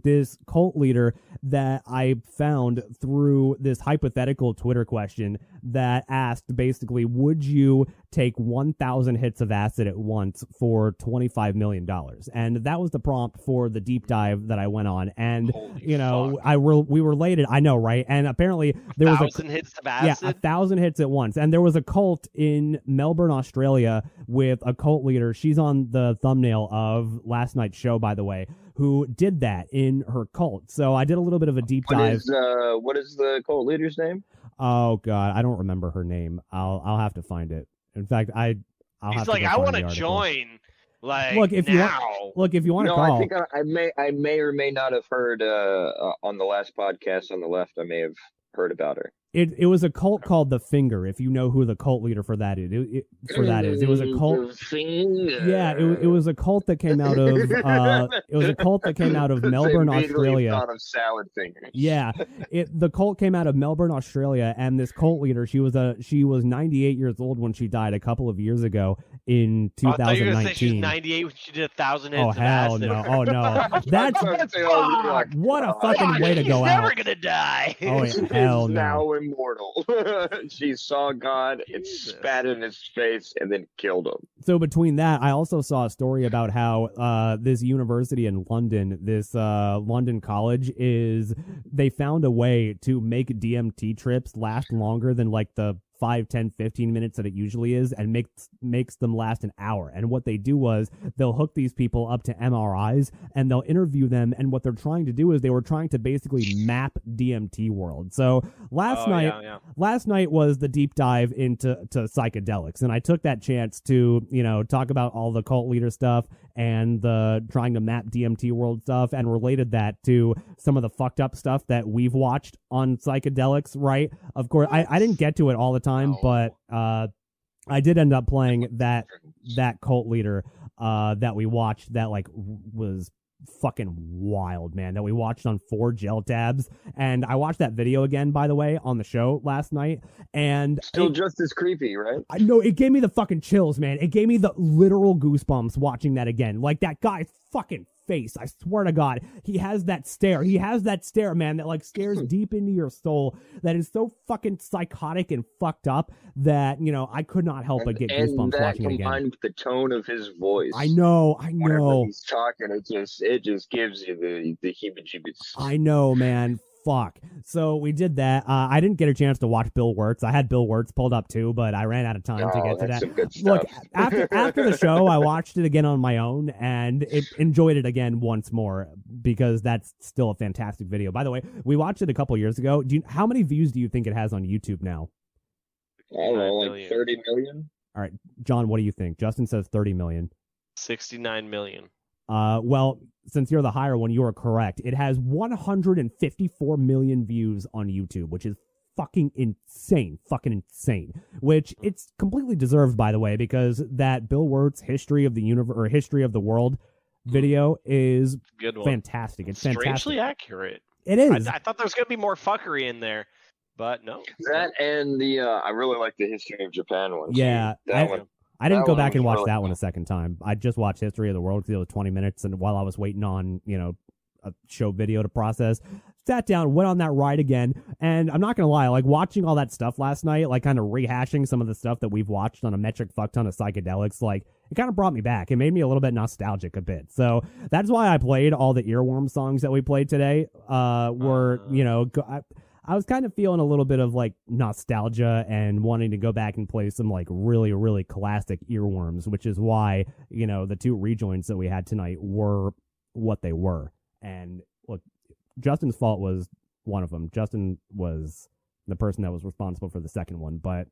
this cult leader that I found through this hypothetical Twitter question that asked basically, would you take 1,000 hits of acid at once for $25 million? And that was the prompt for the deep dive that I went on. And, Holy you know, fuck. I re- we related, I know, right? And apparently there was a thousand hits of acid? yeah, a thousand hits at once. And there was a cult in Melbourne, Australia, with a cult leader. She's on the thumbnail of last night's show, by the way, who did that in her cult. So I did a little bit of a deep What dive. is uh what is the cult leader's name? Oh God, I don't remember her name. I'll I'll have to find it. In fact, I I'll He's have like, to I want to join. Like Look, if you now. want, look if you want to no, call. I think I, I may I may or may not have heard uh, uh on the last podcast on the left. I may have heard about her. It it was a cult called the Finger. If you know who the cult leader for that is, it, it, for that is, it was a cult. Yeah, it, it was a cult that came out of uh, it was a cult that came out of [LAUGHS] Melbourne, Australia. Of salad fingers. Yeah, it the cult came out of Melbourne, Australia, and this cult leader, she was a she was 98 years old when she died a couple of years ago in Oh, I thought you were say she was 2019. 98 when she did a thousand Oh hell acid. no! Oh no! [LAUGHS] That's That's like, what a oh, fucking way to He's go never out. gonna die. Oh [LAUGHS] She's hell no! Now immortal. [LAUGHS] she saw God, it spat in his face, and then killed him. so between that, I also saw a story about how uh, this university in London, this uh, London college, is they found a way to make DMT trips last longer than like the 5 10 15 minutes that it usually is and makes makes them last an hour. And what they do was they'll hook these people up to mris and they'll interview them. And what they're trying to do is they were trying to basically map dmt world. So last Oh, night yeah, yeah. last night was the deep dive into to psychedelics. And i took that chance to you know talk about all the cult leader stuff and the trying to map dmt world stuff and related that to some of the fucked up stuff that we've watched on psychedelics right? Of course i, I didn't get to it all the time but uh i did end up playing that that cult leader uh that we watched that like was fucking wild man that we watched on four gel tabs and i watched that video again by the way on the show last night and Still it- just as creepy, right? I know it gave me the fucking chills, man. It gave me the literal goosebumps watching that again. Like that guy's fucking face. I swear to God, he has that stare. He has that stare, man, that like stares [LAUGHS] deep into your soul. That is so fucking psychotic and fucked up that you know I could not help but get and goosebumps that watching it combined again. with the tone of his voice. I know, I Whenever know, he's talking, it just it just gives you the the heebie-jeebies. I know, man. Fuck. So we did that. Uh, I didn't get a chance to watch Bill Wurtz. I had Bill Wurtz pulled up too, but I ran out of time to Oh, get to that. Look, after after the show, I watched it again on my own and it enjoyed it again once more because that's still a fantastic video. By the way, we watched it a couple years ago. Do you, how many views do you think it has on YouTube now? I don't know, like thirty million. All right, John, what do you think? Justin says 30 million. 69 million. Uh, well, since you're the higher one, you are correct. It has 154 million views on YouTube, which is fucking insane, fucking insane. Which it's completely deserved, by the way, because that Bill Wurtz history of the universe or history of the world video is Good one. fantastic. It's fantastic. Strangely accurate. It is. I. I thought there was gonna be more fuckery in there, but no. That and the uh, I really like the history of Japan one. Yeah, that I- one. I didn't that go back and watch really that one a second time. I just watched History of the World because it was 20 minutes, and while I was waiting on, you know, a show video to process, sat down, went on that ride again, and I'm not gonna lie, like watching all that stuff last night, like kind of rehashing some of the stuff that we've watched on a metric fuck ton of psychedelics, like it kind of brought me back. It made me a little bit nostalgic a bit. So that's why I played all the earworm songs that we played today. Uh, were Uh. you know, go, I, I was kind of feeling a little bit of like nostalgia and wanting to go back and play some like really, really classic earworms, which is why, you know, the two rejoins that we had tonight were what they were. And look, Justin's fault was one of them. Justin was the person that was responsible for the second one, but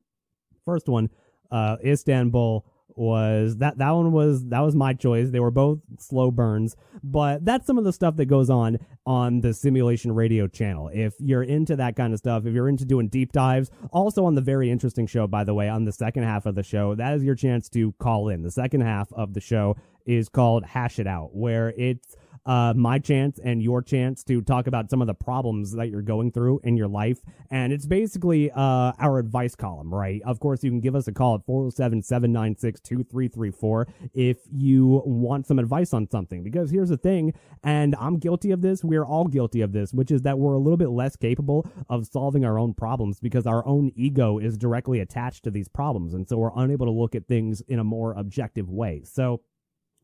first one, uh, Istanbul was that that one was that was my choice. They were both slow burns, but that's some of the stuff that goes on on the Simulation Radio channel. If you're into that kind of stuff, if you're into doing deep dives, also on the very interesting show, by the way, on the second half of the show, that is your chance to call in. The second half of the show is called Hash It Out, where it's uh, my chance and your chance to talk about some of the problems that you're going through in your life. And it's basically uh, our advice column, right? Of course, you can give us a call at 407 796 2334 if you want some advice on something. Because here's the thing, and I'm guilty of this, we're all guilty of this, which is that we're a little bit less capable of solving our own problems because our own ego is directly attached to these problems. And so we're unable to look at things in a more objective way. So,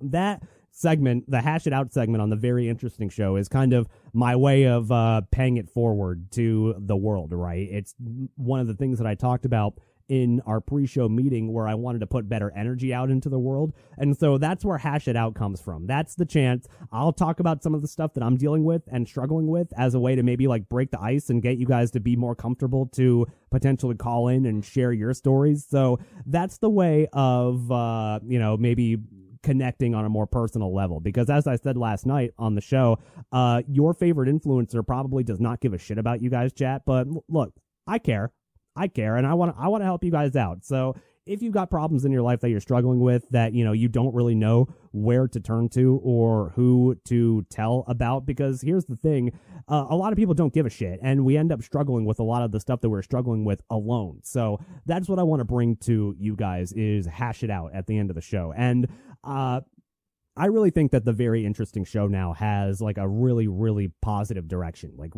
that segment, the hash it out segment on the very interesting show is kind of my way of uh, paying it forward to the world, right? It's one of the things that I talked about in our pre-show meeting where I wanted to put better energy out into the world. And so that's where hash it out comes from. That's the chance. I'll talk about some of the stuff that I'm dealing with and struggling with as a way to maybe like break the ice and get you guys to be more comfortable to potentially call in and share your stories. So that's the way of uh, you know, maybe connecting on a more personal level. Because as I said last night on the show, uh, your favorite influencer probably does not give a shit about you guys, chat. But look, I care. I care, and I want to. I want to help you guys out. So if you've got problems in your life that you're struggling with that you know you don't really know where to turn to or who to tell about because here's the thing uh, a lot of people don't give a shit and we end up struggling with a lot of the stuff that we're struggling with alone so that's what i want to bring to you guys is hash it out at the end of the show and uh I really think that the very interesting show now has like a really, really positive direction, like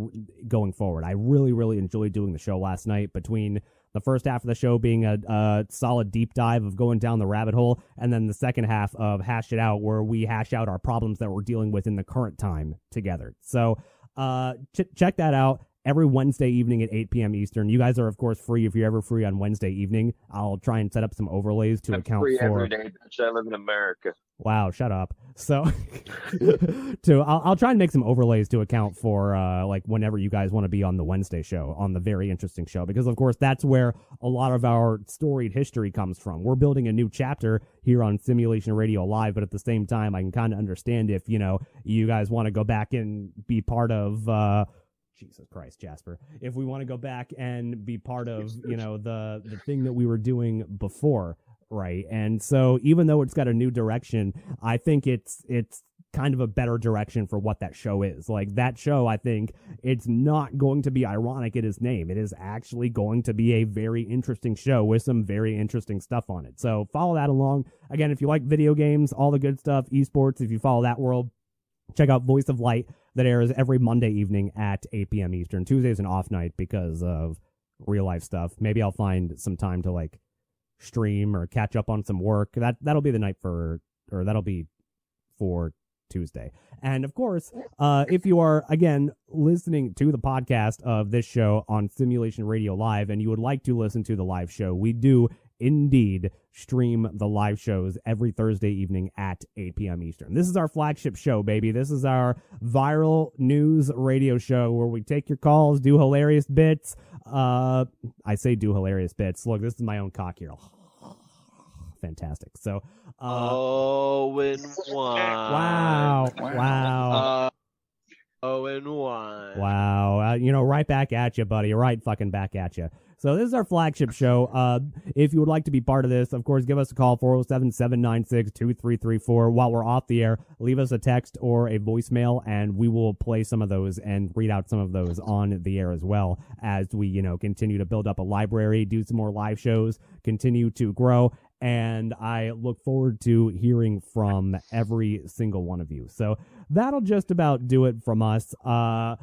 going forward. I really, really enjoyed doing the show last night between the first half of the show being a, a solid deep dive of going down the rabbit hole, and then the second half of Hash It Out, where we hash out our problems that we're dealing with in the current time together. So, uh, ch- check that out every Wednesday evening at 8 p.m. Eastern. You guys are, of course, free if you're ever free on Wednesday evening. I'll try and set up some overlays to I'm account free for. every day, bitch. I live in America. Wow, shut up. So, [LAUGHS] to I'll, I'll try and make some overlays to account for uh, like whenever you guys want to be on the Wednesday show, on the very interesting show, because of course that's where a lot of our storied history comes from. We're building a new chapter here on Simulation Radio Live, but at the same time, I can kind of understand if you know you guys want to go back and be part of. Uh, Jesus Christ, Jasper. If we want to go back and be part of, [LAUGHS] you know, the the thing that we were doing before, right? And so even though it's got a new direction, I think it's it's kind of a better direction for what that show is. Like that show, I think it's not going to be ironic in its name. It is actually going to be a very interesting show with some very interesting stuff on it. So follow that along. Again, if you like video games, all the good stuff, esports, if you follow that world, check out Voice of Light that airs every Monday evening at 8 p.m. Eastern. Tuesday's an off night because of real life stuff. Maybe I'll find some time to like stream or catch up on some work. That that'll be the night for or that'll be for Tuesday. And of course, uh, if you are again listening to the podcast of this show on Simulation Radio Live and you would like to listen to the live show, we do indeed stream the live shows every Thursday evening at 8 p.m. Eastern. This is our flagship show, baby. This is our viral news radio show where we take your calls, do hilarious bits. Uh, I say do hilarious bits. Look, this is my own cock here. [SIGHS] Fantastic. So, uh, Oh, and one. wow, wow. Uh, oh, and one. Wow. Uh, you know, right back at you, buddy. Right fucking back at you. So this is our flagship show. Uh, if you would like to be part of this, of course, give us a call, 407 796 2334. While we're off the air, leave us a text or a voicemail, and we will play some of those and read out some of those on the air as well as we, you know, continue to build up a library, do some more live shows, continue to grow. And I look forward to hearing from every single one of you. So that'll just about do it from us. Uh,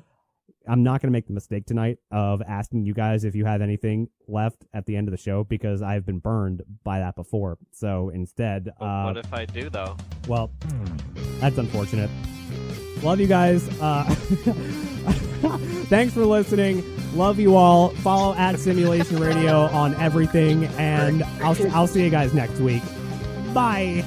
I'm not going to make the mistake tonight of asking you guys if you have anything left at the end of the show because I've been burned by that before. So instead, uh, what if I do though? well, that's unfortunate. Love you guys. Uh, [LAUGHS] thanks for listening. Love you all. Follow at Simulation Radio on everything, and I'll I'll see you guys next week. Bye.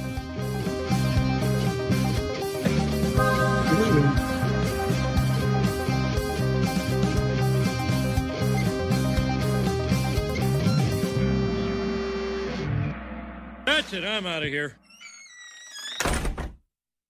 That's it. I'm out of here.